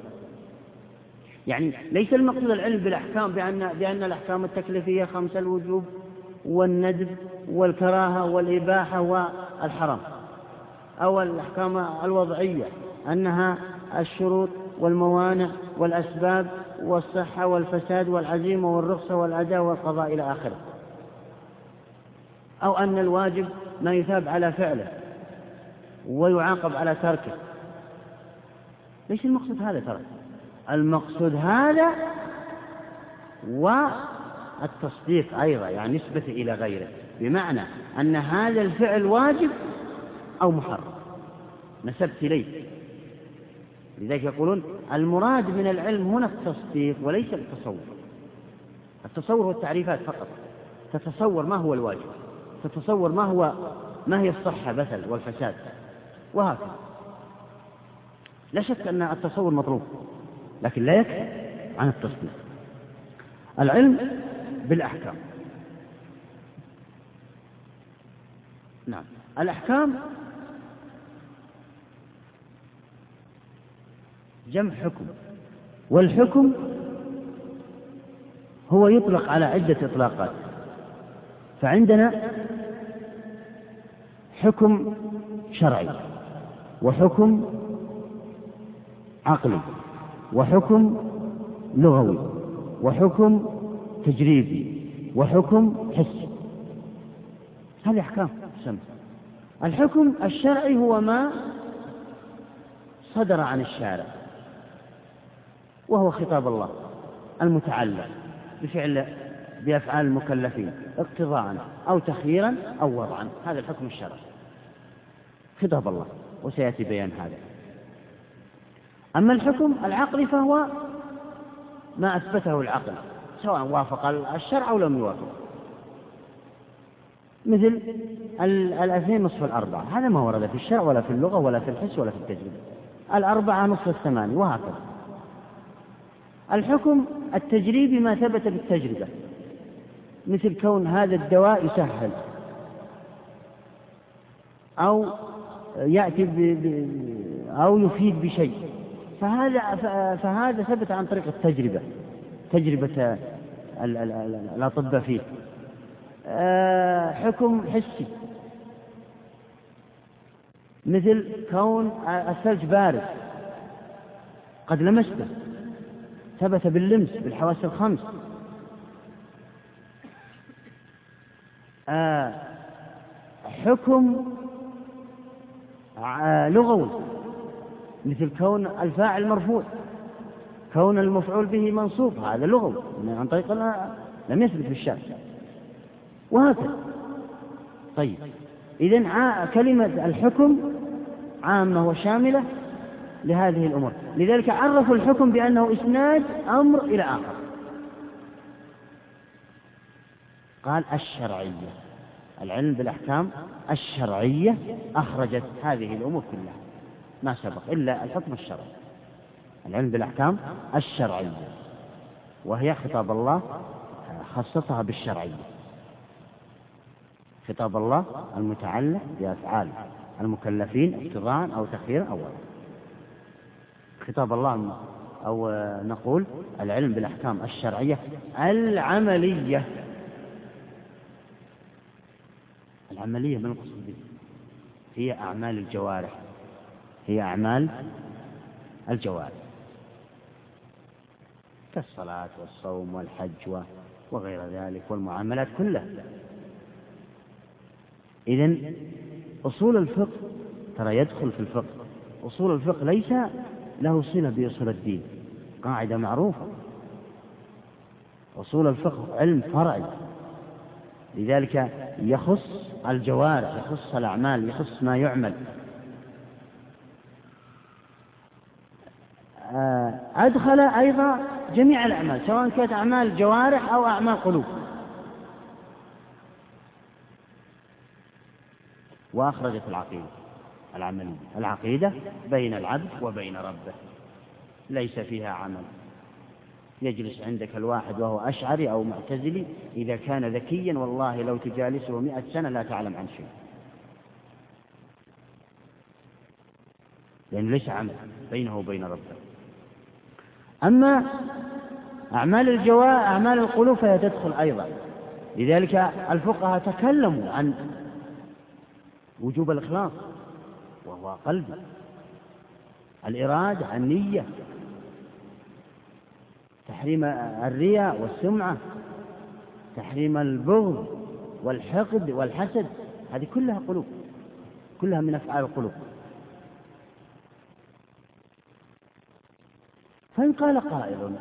يعني ليس المقصود العلم بالأحكام بأن, بأن الأحكام التكليفية خمسة الوجوب والندب والكراهة والإباحة والحرام. أو الأحكام الوضعية أنها الشروط والموانع والأسباب والصحة والفساد والعزيمة والرخصة والأداء والقضاء إلى آخره. أو أن الواجب ما يثاب على فعله. ويعاقب على تركه. ليش المقصود هذا ترى؟ المقصود هذا التصديق أيضا يعني نسبة إلى غيره بمعنى أن هذا الفعل واجب أو محرم. نسبت إليه. لذلك يقولون المراد من العلم هنا التصديق وليس التصور. التصور هو التعريفات فقط. تتصور ما هو الواجب؟ تتصور ما هو ما هي الصحة مثلا والفساد؟ وهكذا. لا شك أن التصور مطلوب لكن لا يكفي عن التصديق العلم بالأحكام. نعم. الأحكام جمع حكم والحكم هو يطلق على عدة إطلاقات. فعندنا حكم شرعي. وحكم عقلي وحكم لغوي وحكم تجريبي وحكم حسي. هذه أحكام سمع الحكم الشرعي هو ما صدر عن الشارع وهو خطاب الله المتعلق بفعل بأفعال المكلفين اقتضاء أو تخييرا أو وضعا. هذا الحكم الشرعي. خطاب الله. وسيأتي بيان هذا. أما الحكم العقلي فهو ما أثبته العقل سواء وافق الشرع أو لم يوافق. مثل الأثنين نصف الأربعة هذا ما ورد في الشرع ولا في اللغة ولا في الحس ولا في التجربة الأربعة نصف الثمانية وهكذا. الحكم التجريبي ما ثبت بالتجربة مثل كون هذا الدواء يسهل أو يأتي ب... أو يفيد بشيء. فهذا فهذا ثبت عن طريق التجربة تجربة الأطباء فيه. آه، حكم حسي. مثل كون الثلج بارد قد لمسته. ثبت باللمس بالحواس الخمس. آه، حكم لغوي مثل كون الفاعل مرفوع كون المفعول به منصوب هذا لغوي عن طريق لم يثبت في الشرع. وهكذا. طيب. إذا كلمة الحكم عامة وشاملة لهذه الأمور. لذلك عرفوا الحكم بأنه إسناد أمر إلى آخر. قال الشرعية. العلم بالأحكام الشرعية أخرجت هذه الأمور كلها. ما سبق إلا الحكم الشرعي. العلم بالأحكام الشرعية. وهي خطاب الله خصصها بالشرعية. خطاب الله المتعلق بأفعال المكلفين اقتضاء أو تخييرا أو خطاب الله أو نقول العلم بالأحكام الشرعية العملية. العملية من القصد هي أعمال الجوارح. هي أعمال الجوارح. كالصلاة والصوم والحج وغير ذلك والمعاملات كلها. إذا أصول الفقه ترى يدخل في الفقه. أصول الفقه ليس له صلة بأصول الدين. قاعدة معروفة. أصول الفقه علم فرعي. لذلك يخص الجوارح يخص الأعمال يخص ما يعمل. آه، أدخل أيضا جميع الأعمال سواء كانت أعمال جوارح أو أعمال قلوب. وأخرجت العقيدة العملية العقيدة بين العبد وبين ربه ليس فيها عمل. يجلس عندك الواحد وهو أشعري أو معتزلي إذا كان ذكيا والله لو تجالسه مئة سنة لا تعلم عن شيء. لأنه ليس عمل بينه وبين ربه. أما أعمال الجواء أعمال القلوب فهي تدخل أيضا. لذلك الفقهاء تكلموا عن وجوب الإخلاص وهو قلبي. الإرادة النية. تحريم الرياء والسمعة تحريم البغض والحقد والحسد هذه كلها قلوب كلها من أفعال القلوب. فإن قال قائل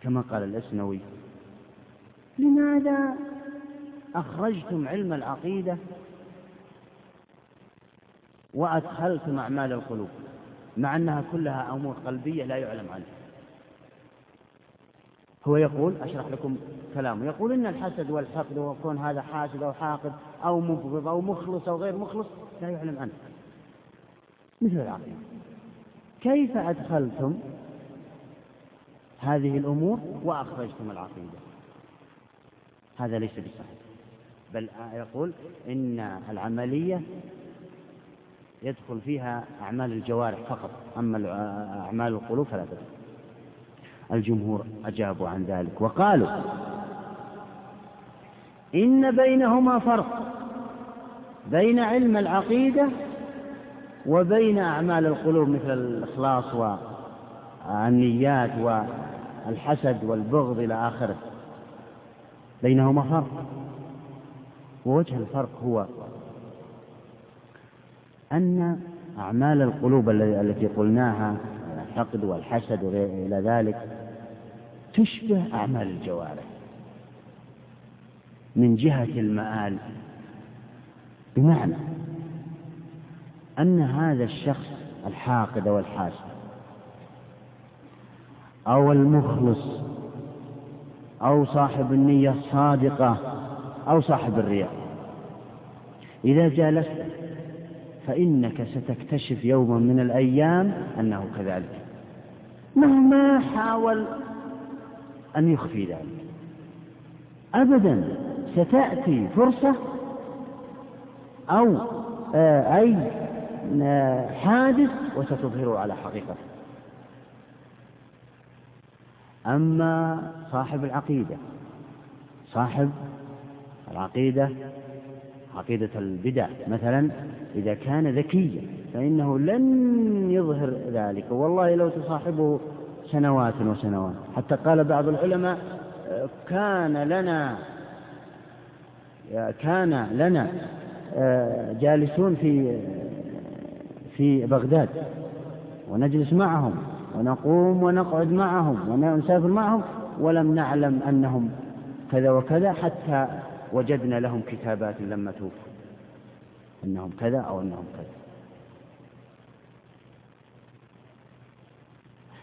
كما قال الأسنوي لماذا أخرجتم علم العقيدة وأدخلتم أعمال القلوب؟ مع أنها كلها أمور قلبية لا يعلم عنها. هو يقول أشرح لكم كلامه يقول إن الحسد والحقد وكون هذا حاسد أو حاقد أو مبغض أو مخلص أو غير مخلص لا يعلم عنه. مثل العقيدة. كيف أدخلتم هذه الأمور وأخرجتم العقيدة؟ هذا ليس بصحيح. بل يقول إن العملية يدخل فيها أعمال الجوارح فقط أما أعمال القلوب فلا تدخل. الجمهور أجابوا عن ذلك وقالوا إن بينهما فرق بين علم العقيدة وبين أعمال القلوب مثل الإخلاص والنيات والحسد والبغض إلى آخره. بينهما فرق. ووجه الفرق هو أن أعمال القلوب التي قلناها الحقد والحسد وإلى ذلك تشبه أعمال الجوارح من جهة المآل. بمعنى أن هذا الشخص الحاقد أو الحاسد أو المخلص أو صاحب النية الصادقة أو صاحب الرياء. إذا جالست فإنك ستكتشف يوما من الأيام أنه كذلك. مهما حاول أن يخفي ذلك. أبدا ستأتي فرصة أو آه، أي آه، حادث وستظهره على حقيقته أما صاحب العقيدة صاحب العقيدة عقيدة البدع مثلا إذا كان ذكيا فإنه لن يظهر ذلك. والله لو تصاحبه سنوات وسنوات. حتى قال بعض العلماء كان لنا كان لنا جالسون في في بغداد ونجلس معهم ونقوم ونقعد معهم ونسافر معهم ولم نعلم أنهم كذا وكذا حتى وجدنا لهم كتابات لما توفوا أنهم كذا أو أنهم كذا.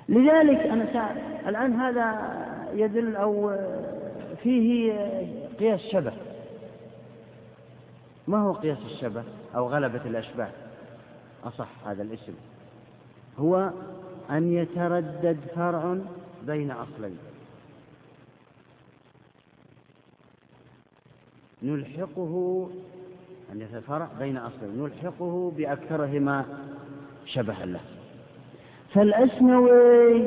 لذلك أنا الآن هذا يدل أو فيه قياس شبه. ما هو قياس الشبه أو غلبة الأشباه؟ أصح هذا الاسم. هو أن يتردد فرع بين أصلين. نلحقه أن يتفرع بين أصلين. نلحقه بأكثرهما شبها له. فالأسنوي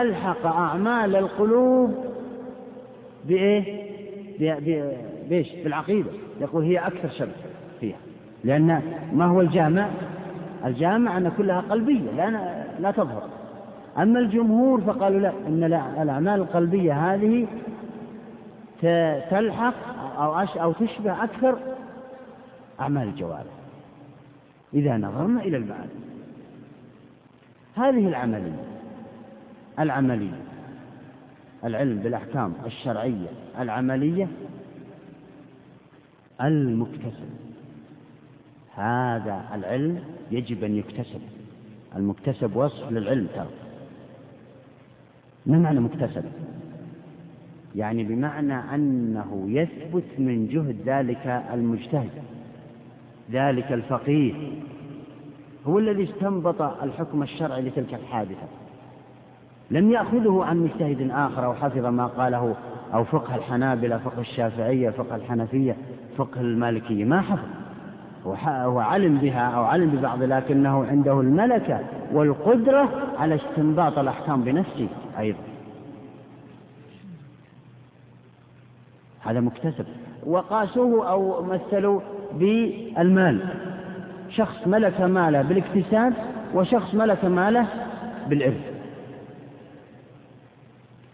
ألحق أعمال القلوب بإيه؟ بإيش؟ بالعقيدة يقول هي أكثر شبه فيها لأن ما هو الجامع؟ الجامع أن كلها قلبية لا, لا تظهر أما الجمهور فقالوا لا إن الأعمال القلبية هذه تلحق أو أو تشبه أكثر أعمال الجوارح إذا نظرنا إلى المعاني هذه العملية العملية العلم بالأحكام الشرعية العملية المكتسب. هذا العلم يجب أن يكتسب. المكتسب وصف للعلم ترى. ما معنى مكتسب؟ يعني بمعنى أنه يثبت من جهد ذلك المجتهد ذلك الفقيه. هو الذي استنبط الحكم الشرعي لتلك الحادثة. لم يأخذه عن مجتهد آخر أو حفظ ما قاله أو فقه الحنابلة فقه الشافعية فقه الحنفية فقه المالكية. ما حفظ. هو علم بها أو علم ببعض لكنه عنده الملكة والقدرة على استنباط الأحكام بنفسه أيضا. هذا مكتسب. وقاسوه أو مثلوا بالمال. شخص ملك ماله بالاكتساب وشخص ملك ماله بالإرث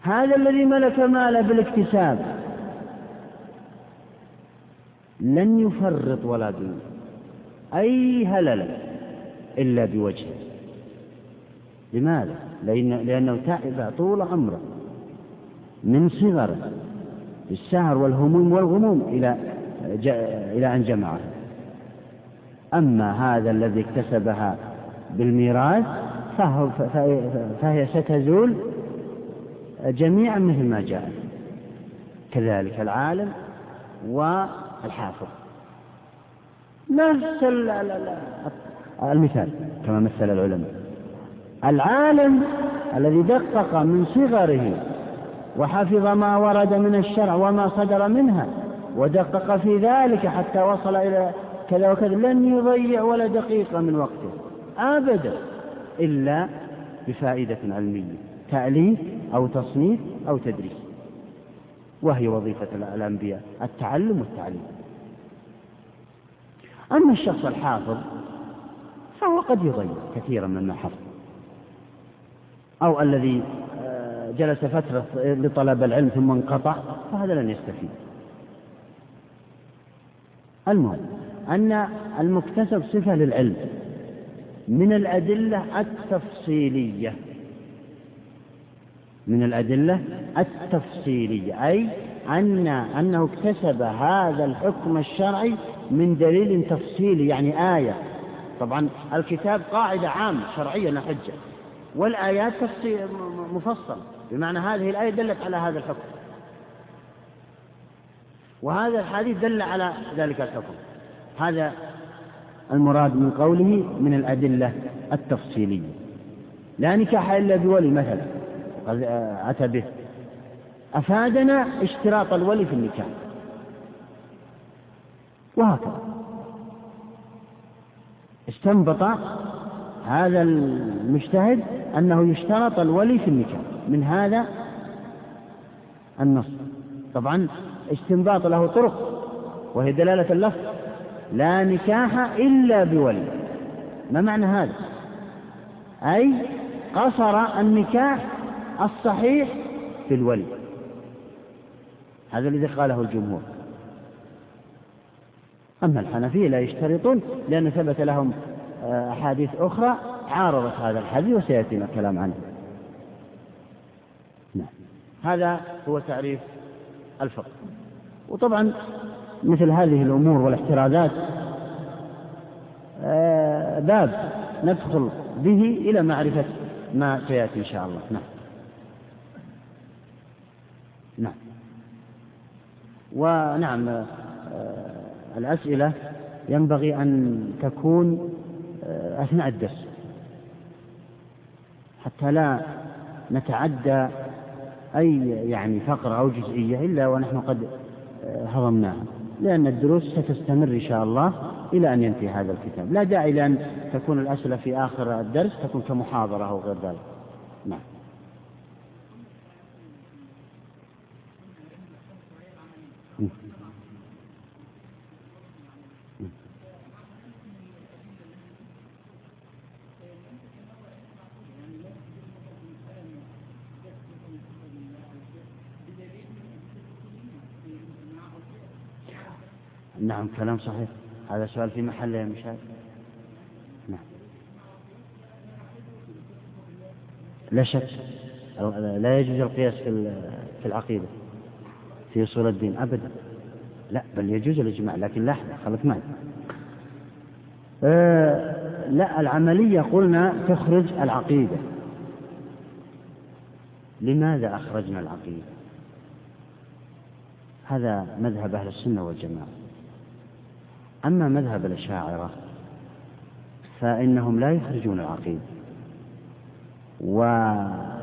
هذا الذي ملك ماله بالاكتساب لن يفرط ولا دون أي هلل إلا بوجهه. لماذا؟ لأن لأنه تعب طول عمره من صغره بالسهر والهموم والغموم إلى إلى أن جمعها أما هذا الذي اكتسبها بالميراث فهي ستزول جميعا مثل ما جاءت كذلك العالم والحافظ. نفس المثال كما مثل العلماء. العالم الذي دقق من صغره وحفظ ما ورد من الشرع وما صدر منها ودقق في ذلك حتى وصل إلى كذا وكذا لن يضيع ولا دقيقة من وقته. أبدا إلا بفائدة علمية تأليف أو تصنيف أو تدريس. وهي وظيفة الأنبياء التعلم والتعليم. أما الشخص الحافظ فهو قد يضيع كثيرا مما حفظ. أو الذي آه، جلس فترة لطلب العلم ثم انقطع فهذا لن يستفيد. المهم أن المكتسب صفة للعلم من الأدلة التفصيلية. من الأدلة التفصيلية أي أن أنه اكتسب هذا الحكم الشرعي من دليل تفصيلي يعني آية. طبعا الكتاب قاعدة عامة شرعية لا حجة. والآيات تفصيل مفصل بمعنى هذه الآية دلت على هذا الحكم. وهذا الحديث دل على ذلك الحكم. هذا المراد من قوله من الأدلة التفصيلية. لا نكاح إلا بولي مثلا قد أتى به. أفادنا اشتراط الولي في النكاح. وهكذا. استنبط هذا المجتهد أنه يشترط الولي في النكاح. من هذا النص. طبعا استنباط له طرق وهي دلالة اللفظ. لا نكاح إلا بولي. ما معنى هذا؟ أي قصر النكاح الصحيح في الولي. هذا الذي قاله الجمهور. أما الحنفية لا يشترطون لأن ثبت لهم آه، أحاديث أخرى عارضت هذا الحديث وسيأتينا الكلام عنه. نعم. هذا هو تعريف الفقه. وطبعا مثل هذه الأمور والاحترازات آه، باب ندخل به إلى معرفة ما سيأتي إن شاء الله. نعم. نعم. ونعم آه، الأسئلة ينبغي أن تكون آه، أثناء الدرس. حتى لا نتعدى أي يعني فقرة أو جزئية إلا ونحن قد هضمناها. لأن الدروس ستستمر إن شاء الله إلى أن ينتهي هذا الكتاب. لا داعي لأن تكون الأسئلة في آخر الدرس تكون كمحاضرة أو غير ذلك نعم نعم كلام صحيح. هذا سؤال في محله يا مشاهد نعم. لا شك لا يجوز القياس في في العقيدة في أصول الدين أبدا. لا بل يجوز الإجماع لكن لحظة خلك معي. أه لا العملية قلنا تخرج العقيدة. لماذا أخرجنا العقيدة؟ هذا مذهب أهل السنة والجماعة. أما مذهب الأشاعرة فإنهم لا يخرجون العقيدة وهناك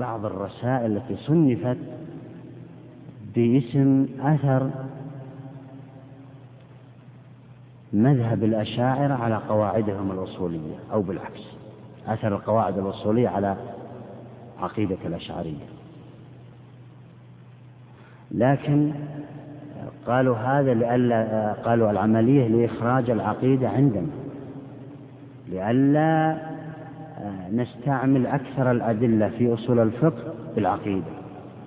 بعض الرسائل التي صنفت باسم أثر مذهب الأشاعرة على قواعدهم الأصولية أو بالعكس أثر القواعد الأصولية على عقيدة الأشعرية. لكن قالوا هذا لئلا قالوا العملية لإخراج العقيدة عندنا. لئلا آه، نستعمل أكثر الأدلة في أصول الفقه بالعقيدة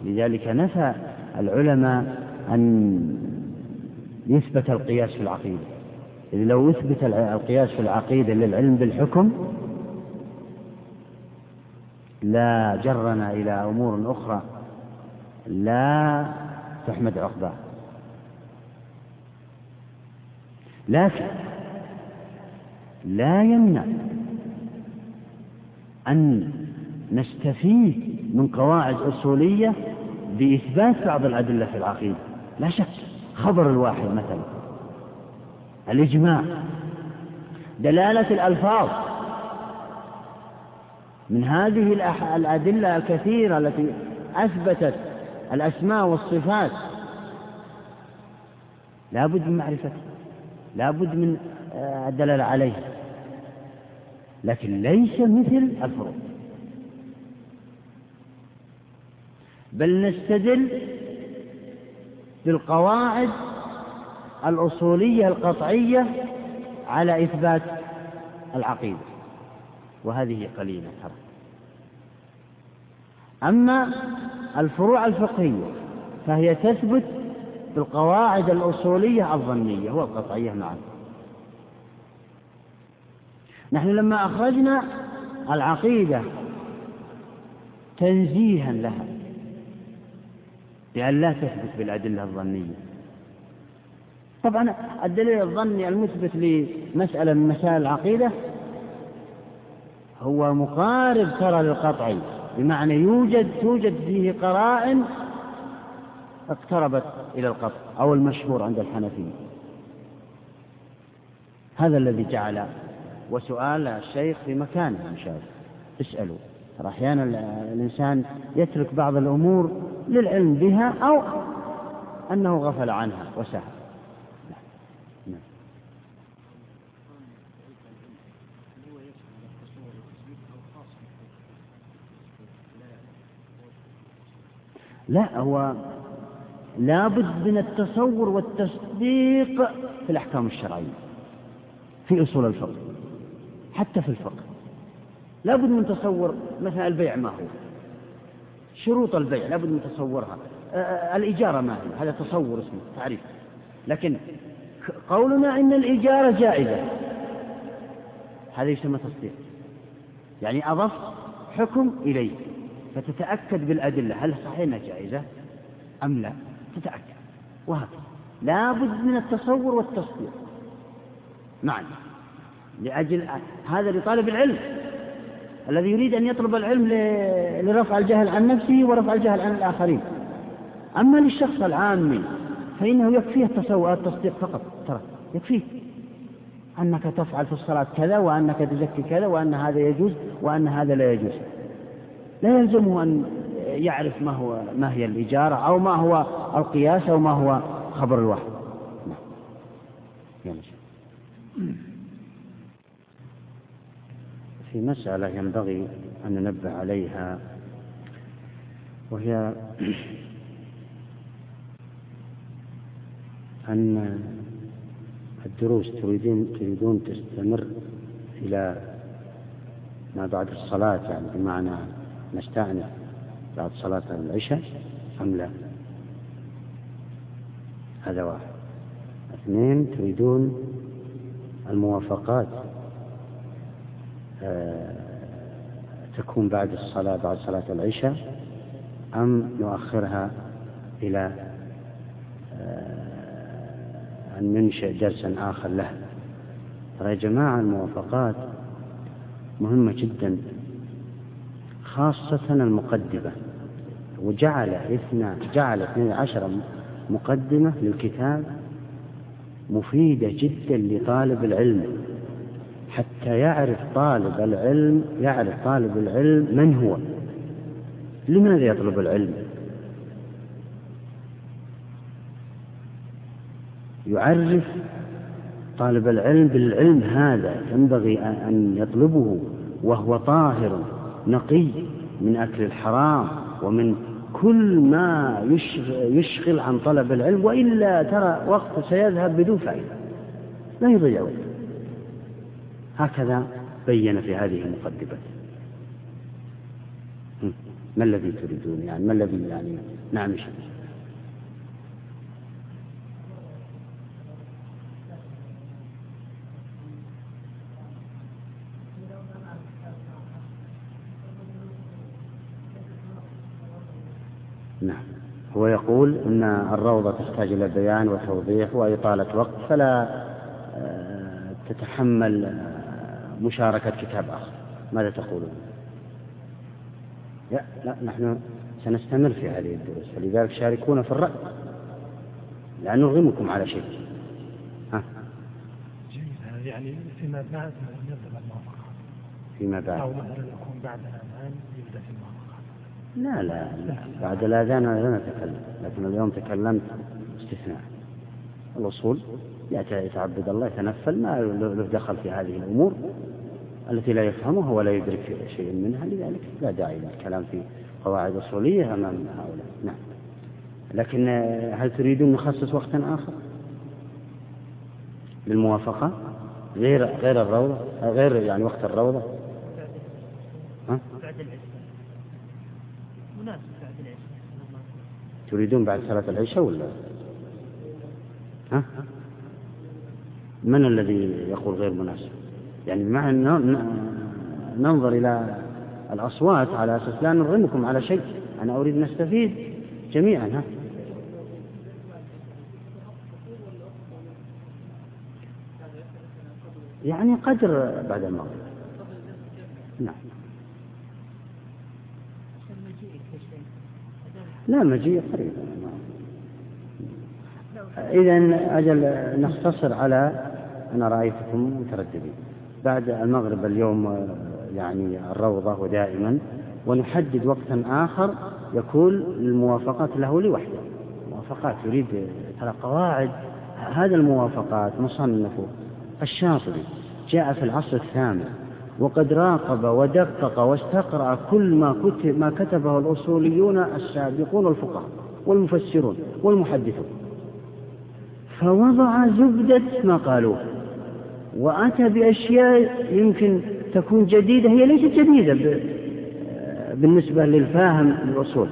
لذلك نفى العلماء أن يثبت القياس في العقيدة. إذ لو أثبت القياس في العقيدة للعلم بالحكم لا جرنا إلى أمور أخرى لا تحمد عقباه. لكن لا يمنع أن نستفيد من قواعد أصولية بإثبات بعض الأدلة في العقيدة. لا شك. خبر الواحد مثلا. الإجماع. دلالة الألفاظ. من هذه الأدلة الكثيرة التي أثبتت الأسماء والصفات. لا بد من معرفتها لا بد من آه، الدلالة عليها لكن ليس مثل الفروض. بل نستدل بالقواعد الأصولية القطعية على إثبات العقيدة. وهذه قليلة ترى. أما الفروع الفقهية فهي تثبت بالقواعد الأصولية الظنية. والقطعية معا نحن لما أخرجنا العقيدة تنزيها لها بأن لا تثبت بالأدلة الظنية. طبعا الدليل الظني المثبت لمسألة من مسائل العقيدة هو مقارب ترى للقطعي بمعنى يوجد توجد فيه قرائن اقتربت إلى القطع أو المشهور عند الحنفية. هذا الذي جعل وسؤال الشيخ في مكانه إن شاء الله. اسألوا. أحيانا الإنسان يترك بعض الأمور للعلم بها أو أنه غفل عنها وسهى. لا هو لابد من التصور والتصديق في الأحكام الشرعية في أصول الفقه حتى في الفقه. لابد من تصور مثلا البيع ما هو شروط البيع لابد من تصورها. الإجارة ما هي هذا تصور اسمه تعريف. لكن قولنا إن الإجارة جائزة. هذا يسمى تصديق. يعني أضف حكم إليه فتتأكد بالأدلة هل صحيح أنها جائزة أم لا. تتأكد. وهكذا. لا بد من التصور والتصديق. معا لأجل هذا لطالب العلم. الذي يريد أن يطلب العلم لرفع الجهل عن نفسه ورفع الجهل عن الآخرين. أما للشخص العامي فإنه يكفيه التصور التصديق فقط. ترى. يكفيه. أنك تفعل في الصلاة كذا وأنك تزكي كذا وأن هذا يجوز وأن هذا لا يجوز. لا يلزمه أن يعرف ما هو ما هي الإجارة أو ما هو القياس أو ما هو خبر الوحي. نعم. في مسألة ينبغي أن ننبه عليها وهي أن الدروس تريدون تريدون تستمر إلى ما بعد الصلاة يعني بمعنى نستأنف. بعد صلاة العشاء أم لا؟ هذا واحد. اثنين تريدون الموافقات آه، تكون بعد الصلاة بعد صلاة العشاء أم نؤخرها إلى آه، أن ننشئ درسا آخر له ترى يا جماعة الموافقات مهمة جدا خاصة المقدمة. وجعل اثنا جعل اثني عشر مقدمة للكتاب مفيدة جدا لطالب العلم حتى يعرف طالب العلم يعرف طالب العلم من هو. لماذا يطلب العلم؟ يعرف طالب العلم بالعلم هذا ينبغي أن يطلبه وهو طاهر نقي من أكل الحرام ومن كل ما يشغل عن طلب العلم وإلا ترى وقت سيذهب بدون فائدة. لا يضيع وقت. هكذا بين في هذه المقدمة. ما الذي تريدون يعني؟ ما الذي يعني نعم شيء نعم. هو يقول أن الروضة تحتاج إلى بيان وتوضيح وإطالة وقت فلا آه، تتحمل آه، مشاركة كتاب آخر. ماذا تقولون؟ لا, لا نحن سنستمر في هذه الدروس فلذلك شاركونا في الرأي لا نرغمكم على شيء. ها؟ جيد يعني فيما بعد يبدأ الموافقة فيما بعد. أو مثلا يكون بعد الأذان يبدأ في الموافقة لا لا. بعد الأذان أنا لا نتكلم. لكن اليوم تكلمت استثناء الأصول يتعبد الله يتنفل ما له دخل في هذه الأمور. التي لا يفهمها ولا يدرك شيء منها. لذلك لا داعي للكلام في قواعد أصولية أمام هؤلاء. نعم. لكن هل تريدون نخصص وقتا آخر؟ للموافقة؟ غير غير الروضة؟ غير يعني وقت الروضة ها؟ بعد العشاء مناسب بعد العشاء تريدون بعد صلاة العشاء ولا؟ ها؟ من الذي يقول غير مناسب؟ يعني مع ننظر إلى الأصوات على أساس لا نرغمكم على شيء. أنا أريد نستفيد جميعا ها؟ يعني قدر بعد المغرب. نعم. لا مجيء قريب. إذا أجل نختصر على أنا رأيتكم مترددين. بعد المغرب اليوم يعني الروضة ودائما ونحدد وقتا آخر يكون الموافقات له لوحده. موافقات يريد ترى قواعد هذا الموافقات مصنفه. الشاطبي جاء في العصر الثامن. وقد راقب ودقق واستقرأ كل ما كتب ما كتبه الأصوليون السابقون الفقهاء والمفسرون والمحدثون. فوضع زبدة ما قالوه وأتى بأشياء يمكن تكون جديدة هي ليست جديدة بالنسبة للفاهم للأصول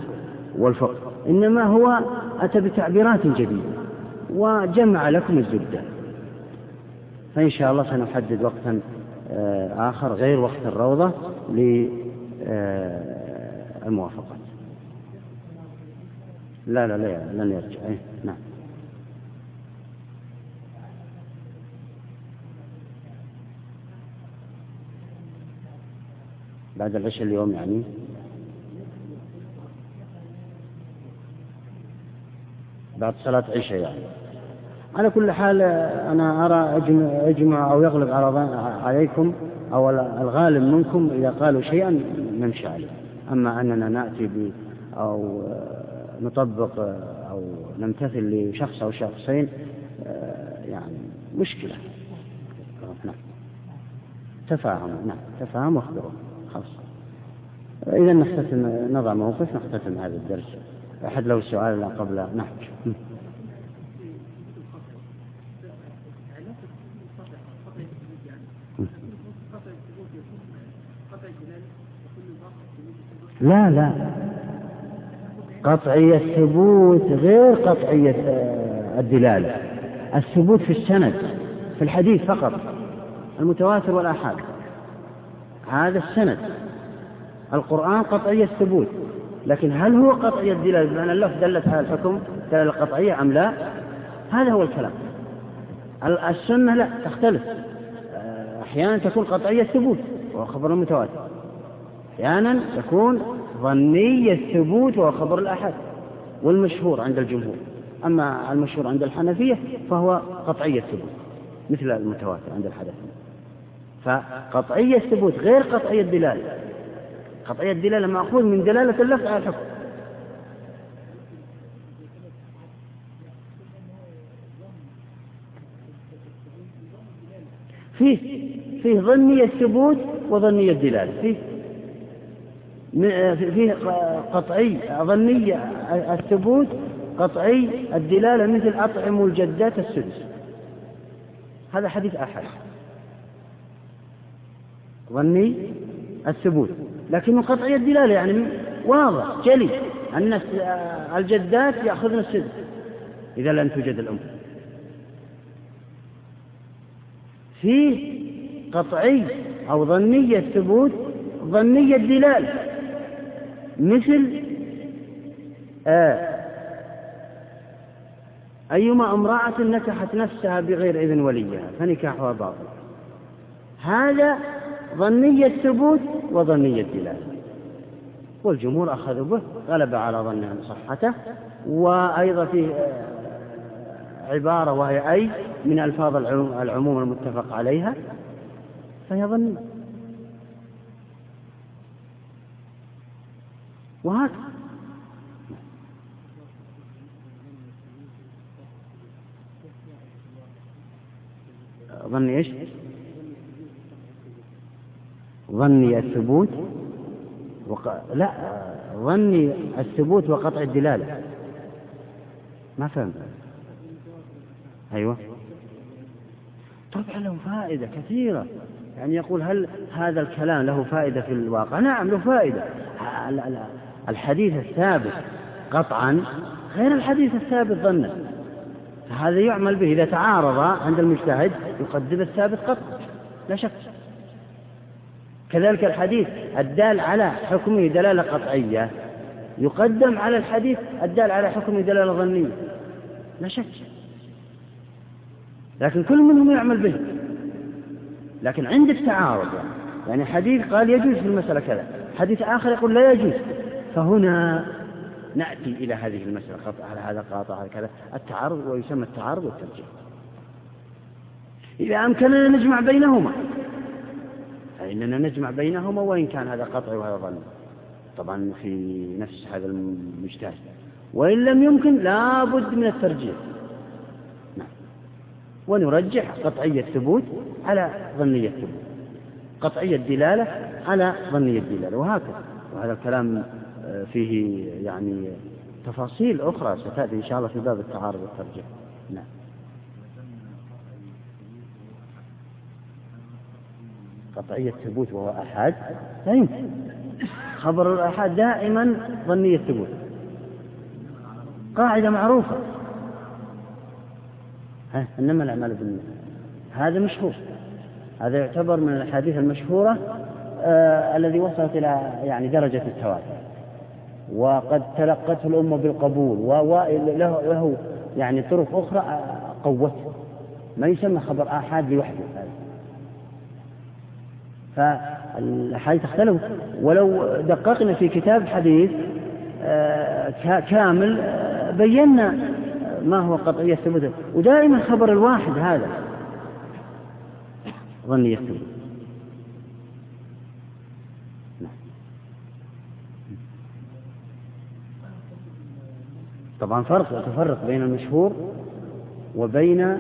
والفقه إنما هو أتى بتعبيرات جديدة وجمع لكم الزبدة. فإن شاء الله سنحدد وقتا آخر غير وقت الروضة للموافقات لا لا لا لن يرجع. إيه نعم. بعد العشاء اليوم يعني. بعد صلاة عشاء يعني. على كل حال أنا أرى أجمع أو يغلب عليكم أو الغالب منكم إذا قالوا شيئا نمشي عليه. أما أننا نأتي ب أو نطبق أو نمتثل لشخص أو شخصين يعني مشكلة. نعم. تفاهم نعم. تفاهم واخبروا خلاص. إذا نختتم نضع موقف نختتم هذا الدرس. أحد له سؤال قبل. نعم. لا لا. قطعي الثبوت غير قطعية آه، الدلالة الثبوت في السند في الحديث فقط المتواتر والآحاد. هذا السند. القرآن قطعي الثبوت لكن هل هو قطعي الدلالة بمعنى اللفظ دلت على الحكم دلالة قطعية أم لا؟ هذا هو الكلام. السنة لا تختلف. آه، أحيانا تكون قطعية الثبوت وهو خبر المتواتر أحيانا تكون ظني الثبوت وهو خبر الأحد والمشهور عند الجمهور. أما المشهور عند الحنفية فهو قطعي الثبوت مثل المتواتر عند الحنفية. فقطعي الثبوت غير قطعي الدلالة. قطعي الدلالة مأخوذ من دلالة اللفظ على الحكم. فيه فيه ظني الثبوت وظني الدلالة. فيه فيه قطعي ظني الثبوت قطعي الدلالة مثل أطعم الجدات السدس. هذا حديث أحد ظني الثبوت. لكنه قطعي الدلالة يعني واضح جلي أن الجدات يأخذن السدس إذا لم توجد الأم. فيه قطعي أو ظني الثبوت ظني الدلالة. مثل آه أيما امرأة نكحت نفسها بغير إذن وليها فنكاحها باطل. هذا ظنية ثبوت وظنية دلالة. والجمهور أخذوا به غلب على ظنهم صحته وأيضا في عبارة وهي أي من ألفاظ العموم المتفق عليها فهي ظنية. وهكذا ظني إيش؟ ظني الثبوت وق... لا ظني الثبوت وقطع الدلالة. ما فهمت. أيوة. طبعا له فائدة كثيرة. يعني يقول هل هذا الكلام له فائدة في الواقع؟ نعم له فائدة. الحديث الثابت قطعا غير الحديث الثابت ظنا. هذا يعمل به إذا تعارض عند المجتهد يقدم الثابت قطعا لا شك. كذلك الحديث الدال على حكمه دلالة قطعية يقدم على الحديث الدال على حكمه دلالة ظنية. لا شك. لكن كل منهم يعمل به. لكن عند التعارض يعني حديث قال يجوز في المسألة كذا حديث آخر يقول لا يجوز. فهنا نأتي إلى هذه المسألة قطع على هذا قاطع على كذا. التعارض ويسمى التعارض والترجيح. إذا أمكننا نجمع بينهما فإننا نجمع بينهما وإن كان هذا قطع وهذا ظن طبعا في نفس هذا المجتهد. وإن لم يمكن لا بد من الترجيح. نعم. ونرجح قطعية ثبوت على ظنية ثبوت. قطعية دلالة على ظنية دلالة. وهكذا. وهذا الكلام فيه يعني تفاصيل أخرى ستأتي إن شاء الله في باب التعارض والترجيح. نعم. قطعية ثبوت وهو أحد. لا يمكن. خبر الآحاد دائما ظنية ثبوت. قاعدة معروفة. ها إنما الأعمال بالنية هذا مشهور. هذا يعتبر من الأحاديث المشهورة آه الذي وصلت إلى يعني درجة التواتر. وقد تلقته الأمة بالقبول وله له يعني طرق أخرى قوته. ما يسمى خبر آحاد لوحده. فالأحاديث تختلف ولو دققنا في كتاب حديث آه، كامل آه، بينا ما هو قطعية الثبوت ودائما خبر الواحد هذا ظني الثبوت طبعا فرق تفرق بين المشهور وبين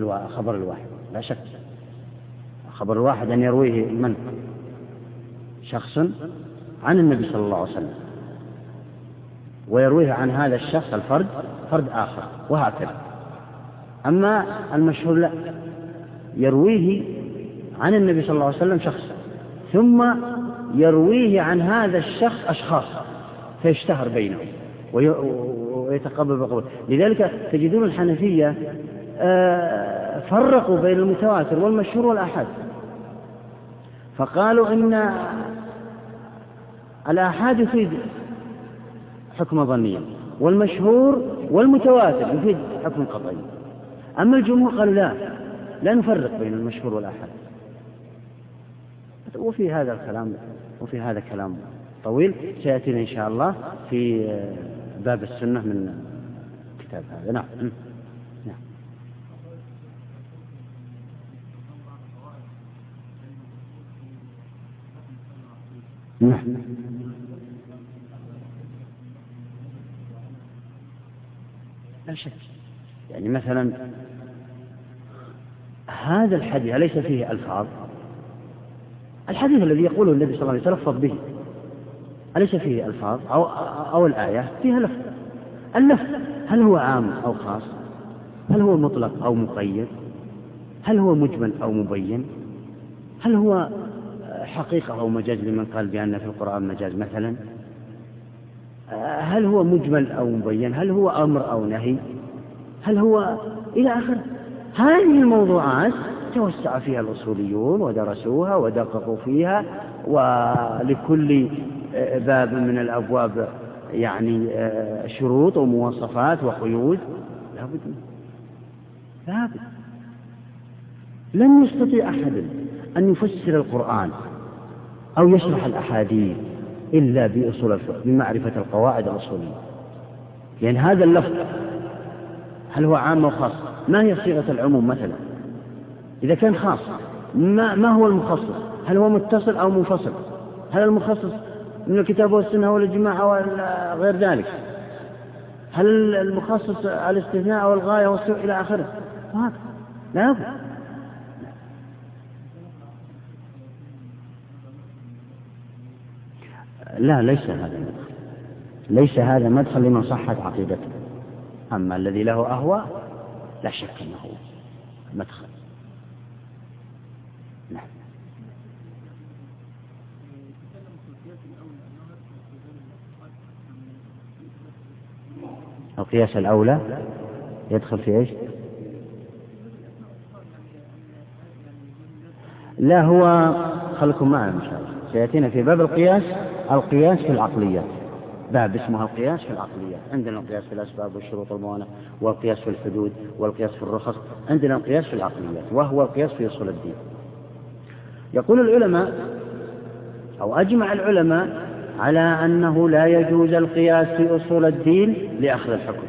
الخبر الواحد لا شك. خبر الواحد أن يرويه من؟ شخص عن النبي صلى الله عليه وسلم. ويرويه عن هذا الشخص الفرد فرد آخر وهكذا. أما المشهور لا يرويه عن النبي صلى الله عليه وسلم شخص ثم يرويه عن هذا الشخص أشخاص فيشتهر بينهم. ويتقبل بقبول لذلك تجدون الحنفية آه، فرقوا بين المتواتر والمشهور والآحاد. فقالوا إن الآحاد يفيد حكم ظنيا والمشهور والمتواتر يفيد حكم قطعي. أما الجمهور قالوا لا لا نفرق بين المشهور والآحاد. وفي هذا الكلام وفي هذا كلام طويل سيأتينا إن شاء الله في باب السنة من كتاب هذا. نعم. نعم. لا شك. يعني مثلا هذا الحديث أليس فيه ألفاظ؟ الحديث الذي يقوله النبي صلى الله عليه وسلم يتلفظ به. أليس فيه ألفاظ أو, أو الآية؟ فيها لفظ. اللفظ هل هو عام أو خاص؟ هل هو مطلق أو مقيد؟ هل هو مجمل أو مبين؟ هل هو حقيقة أو مجاز لمن قال بأن في القرآن مجاز مثلا؟ هل هو مجمل أو مبين؟ هل هو أمر أو نهي؟ هل هو إلى آخره هذه الموضوعات توسع فيها الأصوليون ودرسوها ودققوا فيها ولكل باب من الأبواب يعني شروط ومواصفات وقيود. لابد منه لابد. لن يستطيع أحد أن يفسر القرآن أو يشرح الأحاديث إلا بأصول الفقه بمعرفة القواعد الأصولية. لأن هذا اللفظ هل هو عام أو خاص؟ ما هي صيغة العموم مثلا؟ إذا كان خاص ما, ما هو المخصص؟ هل هو متصل أو منفصل؟ هل المخصص من الكتاب والسنة والإجماع أو غير ذلك. هل المخصص الاستثناء أو الغاية والسوء إلى آخره؟ لا بد لا ليس هذا مدخل ليس هذا مدخل لمن صحت عقيدته. أما الذي له أهواء لا شك أنه مدخل نعم القياس الأولى. يدخل في إيش؟ لا هو خلكم معنا إن شاء الله. سيأتينا في باب القياس القياس في العقليات باب اسمها القياس في العقليات عندنا القياس في الأسباب والشروط والموانع والقياس في الحدود والقياس في الرخص. عندنا القياس في العقليات وهو القياس في أصول الدين. يقول العلماء أو أجمع العلماء على أنه لا يجوز القياس في أصول الدين لأخذ الحكم.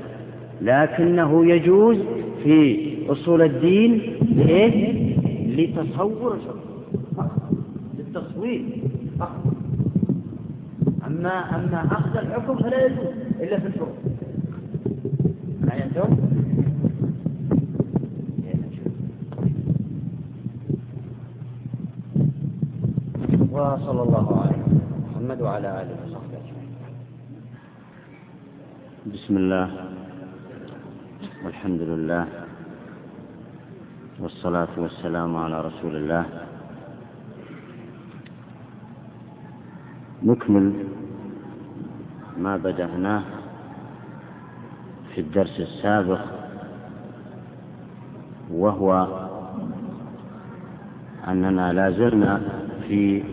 لكنه يجوز في أصول الدين لإيه؟ لتصور الحكم. للتصوير. أما أما أخذ الحكم فلا يجوز إلا في الفروع معي وصلى الله عليه. محمد وعلى آله وصحبه أجمعين. بسم الله والحمد لله والصلاة والسلام على رسول الله. نكمل ما بدأناه في الدرس السابق وهو أننا لا زلنا في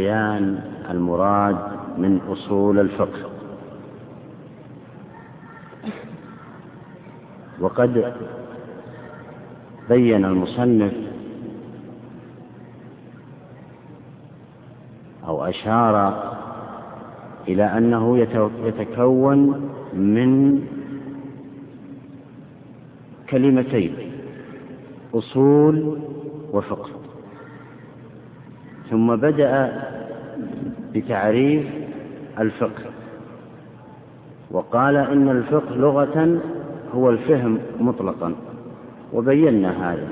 بيان المراد من أصول الفقه. وقد بين المصنف أو أشار إلى أنه يتكون من كلمتين أصول وفقه. ثم بدأ بتعريف الفقه. وقال إن الفقه لغة هو الفهم مطلقا. وبينا هذا.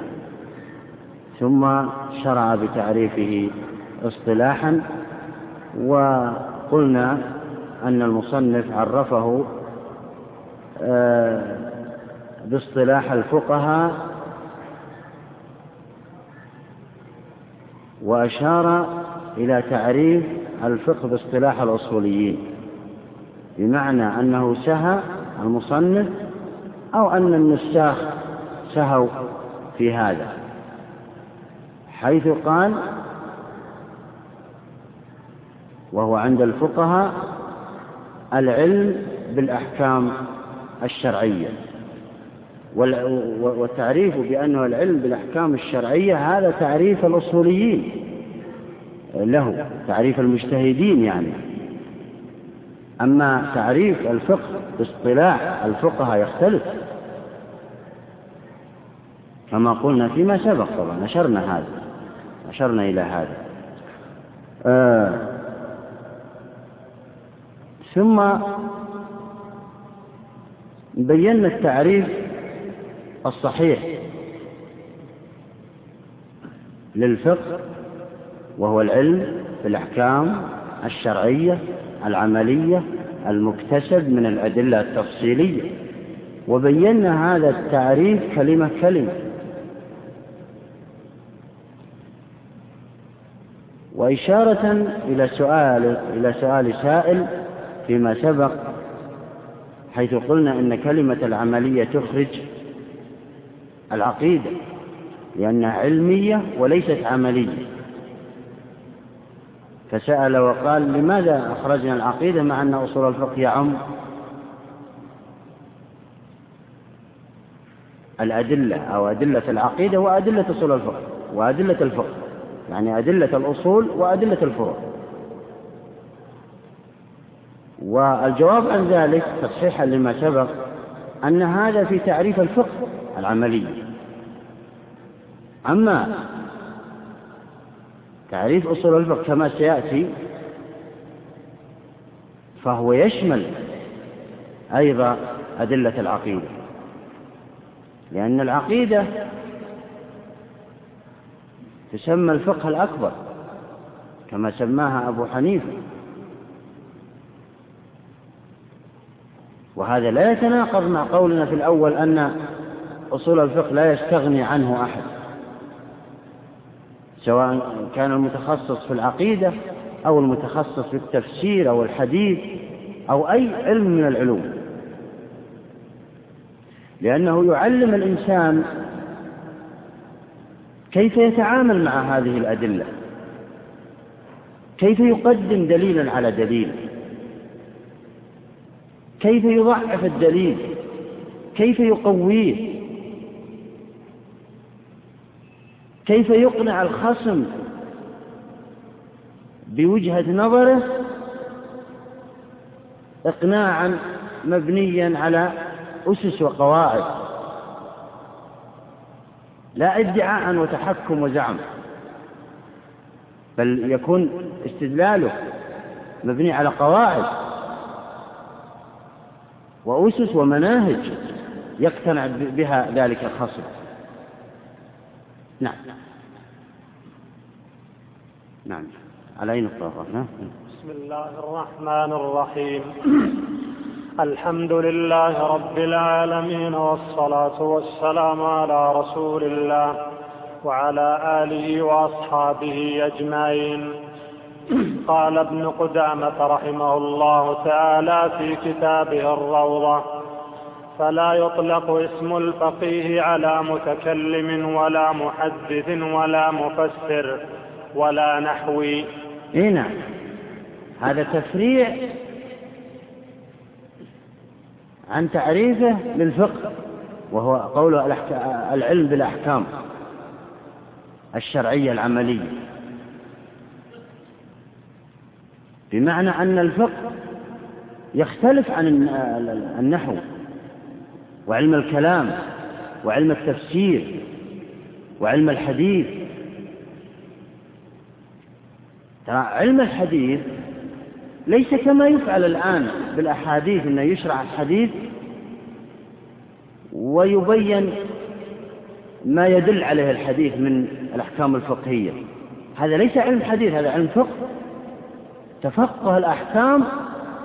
ثم شرع بتعريفه اصطلاحا. وقلنا أن المصنف عرفه آه، باصطلاح الفقهاء. وأشار إلى تعريف الفقه باصطلاح الأصوليين بمعنى أنه سهى المصنف أو أن النساخ سهوا في هذا حيث قال وهو عند الفقهاء العلم بالأحكام الشرعية والتعريف بأنه العلم بالأحكام الشرعية هذا تعريف الأصوليين. له تعريف المجتهدين يعني. أما تعريف الفقه باصطلاح الفقهاء يختلف. كما قلنا فيما سبق طبعا أشرنا هذا أشرنا إلى هذا. آه. ثم بينا التعريف الصحيح للفقه وهو العلم بالأحكام الشرعية العملية المكتسب من الأدلة التفصيلية. وبينا هذا التعريف كلمة كلمة. وإشارة إلى سؤال إلى سؤال سائل فيما سبق حيث قلنا إن كلمة العملية تخرج العقيدة لأنها علمية وليست عملية. فسأل وقال لماذا أخرجنا العقيدة مع أن أصول الفقه يعم الأدلة أو أدلة العقيدة وأدلة أصول الفقه وأدلة الفقه يعني أدلة الأصول وأدلة الفروع. والجواب عن ذلك تصحيحا لما سبق أن هذا في تعريف الفقه العملي. أما تعريف أصول الفقه كما سيأتي فهو يشمل أيضا أدلة العقيدة. لأن العقيدة تسمى الفقه الأكبر كما سماها أبو حنيفة. وهذا لا يتناقض مع قولنا في الأول أن أصول الفقه لا يستغني عنه أحد. سواء كان المتخصص في العقيدة أو المتخصص في التفسير أو الحديث أو أي علم من العلوم. لأنه يعلم الإنسان كيف يتعامل مع هذه الأدلة كيف يقدم دليلا على دليل كيف يضعف الدليل كيف يقويه. كيف يقنع الخصم بوجهة نظره إقناعا مبنيا على أسس وقواعد؟ لا ادعاء وتحكم وزعم بل يكون استدلاله مبني على قواعد وأسس ومناهج يقتنع بها ذلك الخصم. نعم. نعم. على أي نقطة بسم الله الرحمن الرحيم. الحمد لله رب العالمين والصلاة والسلام على رسول الله وعلى آله وأصحابه أجمعين. قال ابن قدامة رحمه الله تعالى في كتابه الروضة فلا يطلق اسم الفقيه على متكلم ولا محدث ولا مفسر ولا نحوي. إي نعم. هذا تفريع عن تعريفه للفقه وهو قول العلم بالأحكام الشرعية العملية. بمعنى أن الفقه يختلف عن النحو. وعلم الكلام وعلم التفسير وعلم الحديث. ترى علم الحديث ليس كما يفعل الآن بالأحاديث أنه يشرع الحديث ويبين ما يدل عليه الحديث من الأحكام الفقهية. هذا ليس علم حديث هذا علم فقه. تفقه الأحكام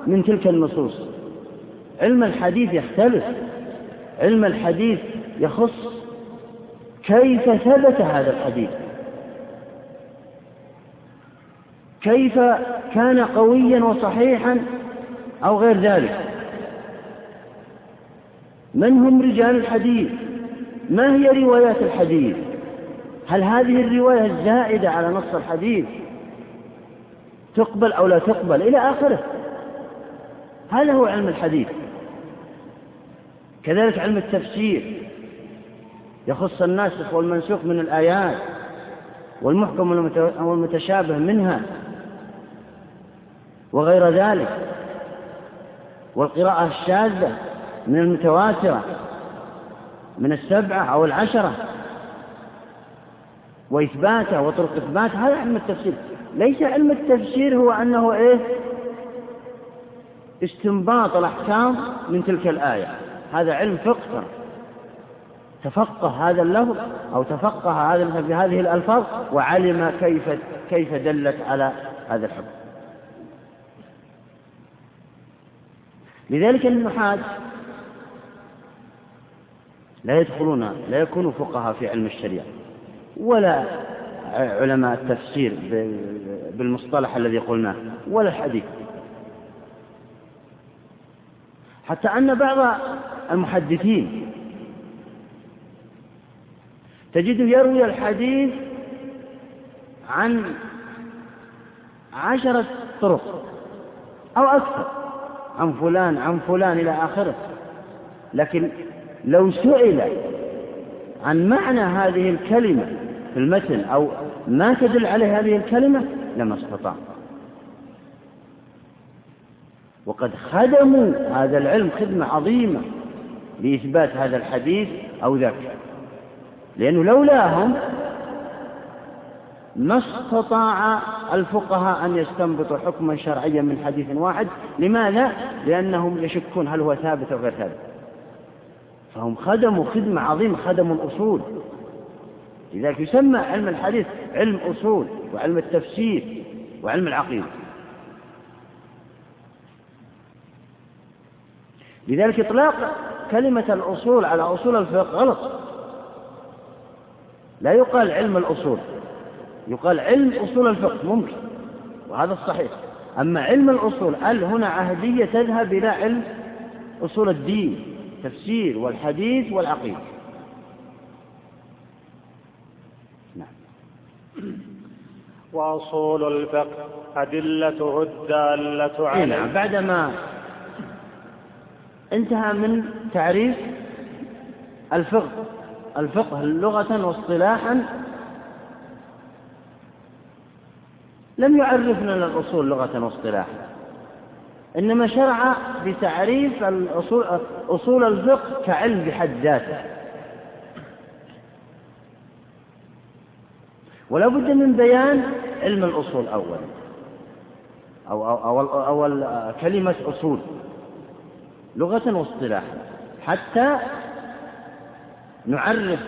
من تلك النصوص. علم الحديث يختلف. علم الحديث يخص كيف ثبت هذا الحديث. كيف كان قويا وصحيحا أو غير ذلك. من هم رجال الحديث؟ ما هي روايات الحديث؟ هل هذه الرواية الزائدة على نص الحديث تقبل أو لا تقبل؟ إلى آخره. هذا هو علم الحديث. كذلك علم التفسير. يخص الناسخ والمنسوخ من الآيات والمحكم والمتشابه منها وغير ذلك. والقراءة الشاذة من المتواترة من السبعة أو العشرة وإثباتها وطرق إثبات هذا علم التفسير. ليس علم التفسير هو أنه إيه؟ استنباط الأحكام من تلك الآية. هذا علم فقه تفقه هذا اللفظ أو تفقه هذا في هذه الألفاظ وعلم كيف كيف دلت على هذا الحكم. لذلك النحاة لا يدخلون لا يكونوا فقهاء في علم الشريعة ولا علماء التفسير بالمصطلح الذي قلناه ولا الحديث حتى أن بعض المحدثين. تجده يروي الحديث عن عشرة طرق أو أكثر عن فلان عن فلان إلى آخره. لكن لو سئل عن معنى هذه الكلمة في المتن أو ما تدل عليه هذه الكلمة لما استطاع. وقد خدموا هذا العلم خدمة عظيمة. لإثبات هذا الحديث أو ذاك. لأنه لولاهم ما استطاع الفقهاء أن يستنبطوا حكما شرعيا من حديث واحد. لماذا؟ لأنهم يشكون هل هو ثابت أو غير ثابت. فهم خدموا خدمة عظيمة خدموا الأصول. لذلك يسمى علم الحديث علم أصول وعلم التفسير وعلم العقيدة. لذلك إطلاق كلمة الأصول على أصول الفقه غلط. لا يقال علم الأصول يقال علم أصول الفقه ممكن وهذا الصحيح. أما علم الأصول هل هنا عهدية تذهب إلى علم أصول الدين التفسير والحديث والعقيدة؟ نعم. وأصول الفقه أدلته الدالة عليه نعم بعدما انتهى من تعريف الفقه. الفقه لغة واصطلاحا لم يعرفنا الأصول لغة واصطلاحا. إنما شرع بتعريف الأصول أصول الفقه كعلم بحد ذاته. ولا بد من بيان علم الأصول أولا. أو, أو, أو, أو كلمة أصول. لغة واصطلاحا حتى نعرف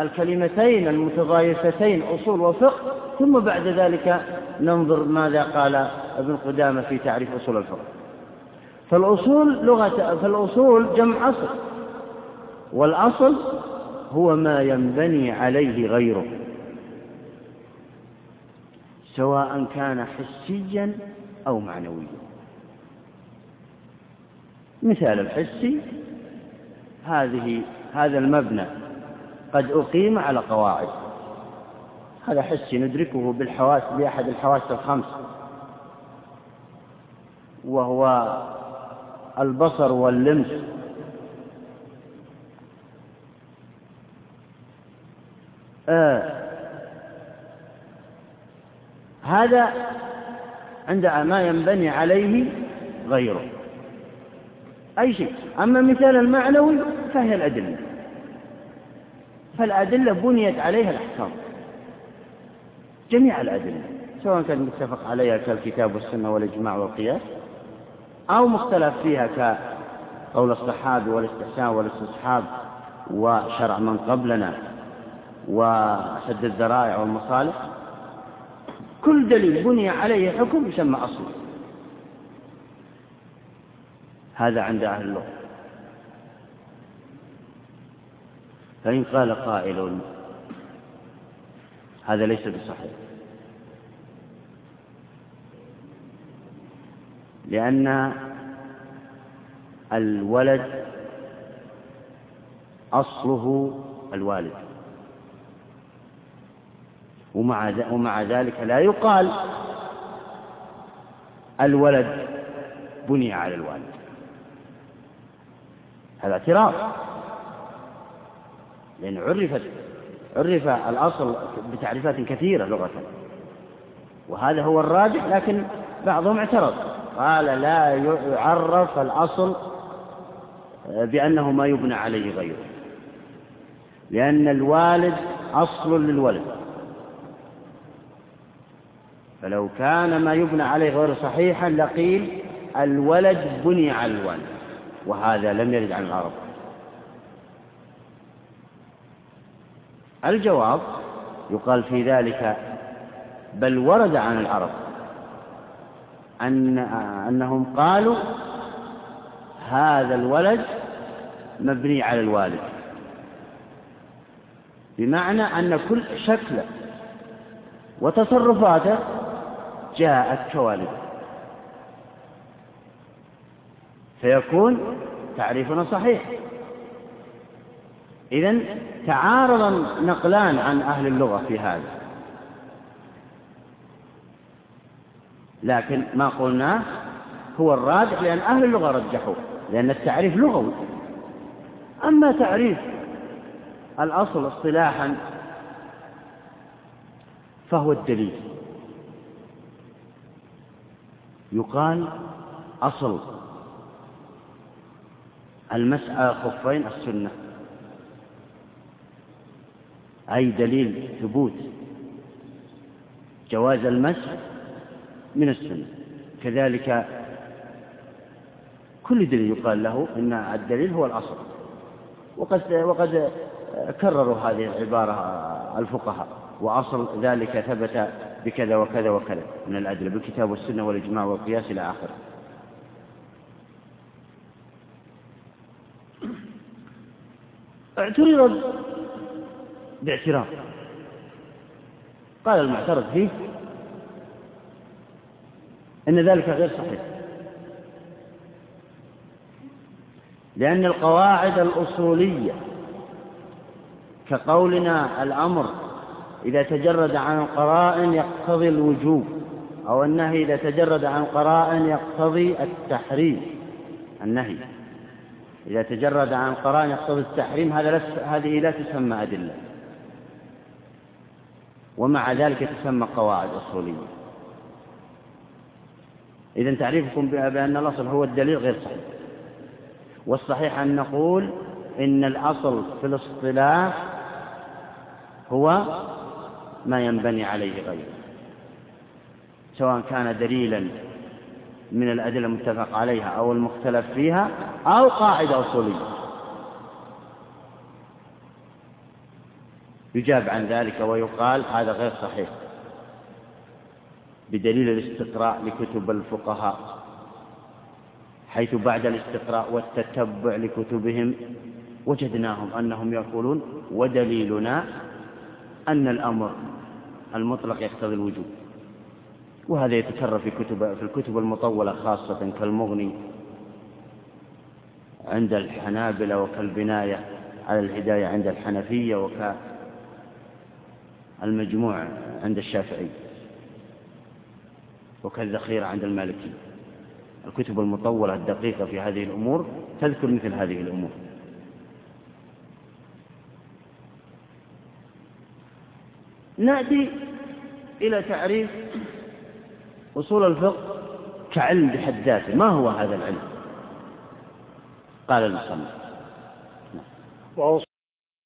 الكلمتين المتضايفتين أصول وفقه ثم بعد ذلك ننظر ماذا قال ابن قدامة في تعريف أصول الفقه. فالأصول لغة فالأصول جمع أصل. والأصل هو ما ينبني عليه غيره. سواء كان حسيا أو معنويا. مثال الحسي هذه هذا المبنى قد أقيم على قواعد. هذا حسي ندركه بالحواس بأحد الحواس الخمس. وهو البصر واللمس. آه. هذا عند ما ينبني عليه غيره. أي شيء. أما مثال المعنوي فهي الأدلة. فالأدلة بنيت عليها الأحكام. جميع الأدلة سواء كان متفق عليها كالكتاب والسنة والإجماع والقياس أو مختلف فيها كقول الصحابي والاستحسان والاستصحاب وشرع من قبلنا وسد الذرائع والمصالح كل دليل بني عليه حكم يسمى أصل هذا عند أهل اللغة. فإن قال قائل هذا ليس بصحيح. لأن الولد أصله الوالد. ومع ومع ذلك لا يقال الولد بني على الوالد. هذا اعتراف لأن عرفت عرف الأصل بتعريفات كثيرة لغة. وهذا هو الراجح لكن بعضهم اعترض. قال لا يعرف الأصل بأنه ما يبنى عليه غيره. لأن الوالد أصل للولد. فلو كان ما يبنى عليه غير صحيحا لقيل الولد بني على الوالد. وهذا لم يرد عن العرب. الجواب يقال في ذلك بل ورد عن العرب أن أنهم قالوا هذا الولد مبني على الوالد. بمعنى أن كل شكل وتصرفاته جاءت كوالده. فيكون تعريفنا صحيح. إذا تعارض نقلان عن أهل اللغة في هذا. لكن ما قلناه هو الراجح لأن أهل اللغة رجحوه لأن التعريف لغوي. أما تعريف الأصل اصطلاحا فهو الدليل. يقال أصل المسح على الخفين السنة. أي دليل ثبوت جواز المسح من السنة. كذلك كل دليل يقال له إن الدليل هو الأصل. وقد وقد كرروا هذه العبارة الفقهاء وأصل ذلك ثبت بكذا وكذا وكذا من الأدلة بالكتاب والسنة والإجماع والقياس إلى آخره. اعترض باعتراض. قال المعترض فيه إن ذلك غير صحيح. لأن القواعد الأصولية كقولنا الأمر إذا تجرد عن قرائن يقتضي الوجوب أو النهي إذا تجرد عن قرائن يقتضي التحريم النهي. إذا تجرد عن قرائن يقتضي التحريم هذا هذه لا تسمى أدلة. ومع ذلك تسمى قواعد أصولية. إذا تعريفكم بأن الأصل هو الدليل غير صحيح. والصحيح أن نقول إن الأصل في الاصطلاح هو ما ينبني عليه غيره. سواء كان دليلا من الأدلة المتفق عليها أو المختلف فيها أو قاعدة أصولية. يجاب عن ذلك ويقال هذا غير صحيح. بدليل الاستقراء لكتب الفقهاء حيث بعد الاستقراء والتتبع لكتبهم وجدناهم أنهم يقولون ودليلنا أن الأمر المطلق يقتضي الوجوب. وهذا يتكرر في كتب في الكتب المطولة خاصة كالمغني عند الحنابلة وكالبناية على الهداية عند الحنفية وكالمجموع عند الشافعي وكالذخيرة عند المالكي الكتب المطولة الدقيقة في هذه الأمور تذكر مثل هذه الأمور. نأتي إلى تعريف أصول الفقه كعلم بحد ذاته. ما هو هذا العلم؟ قال المصنف.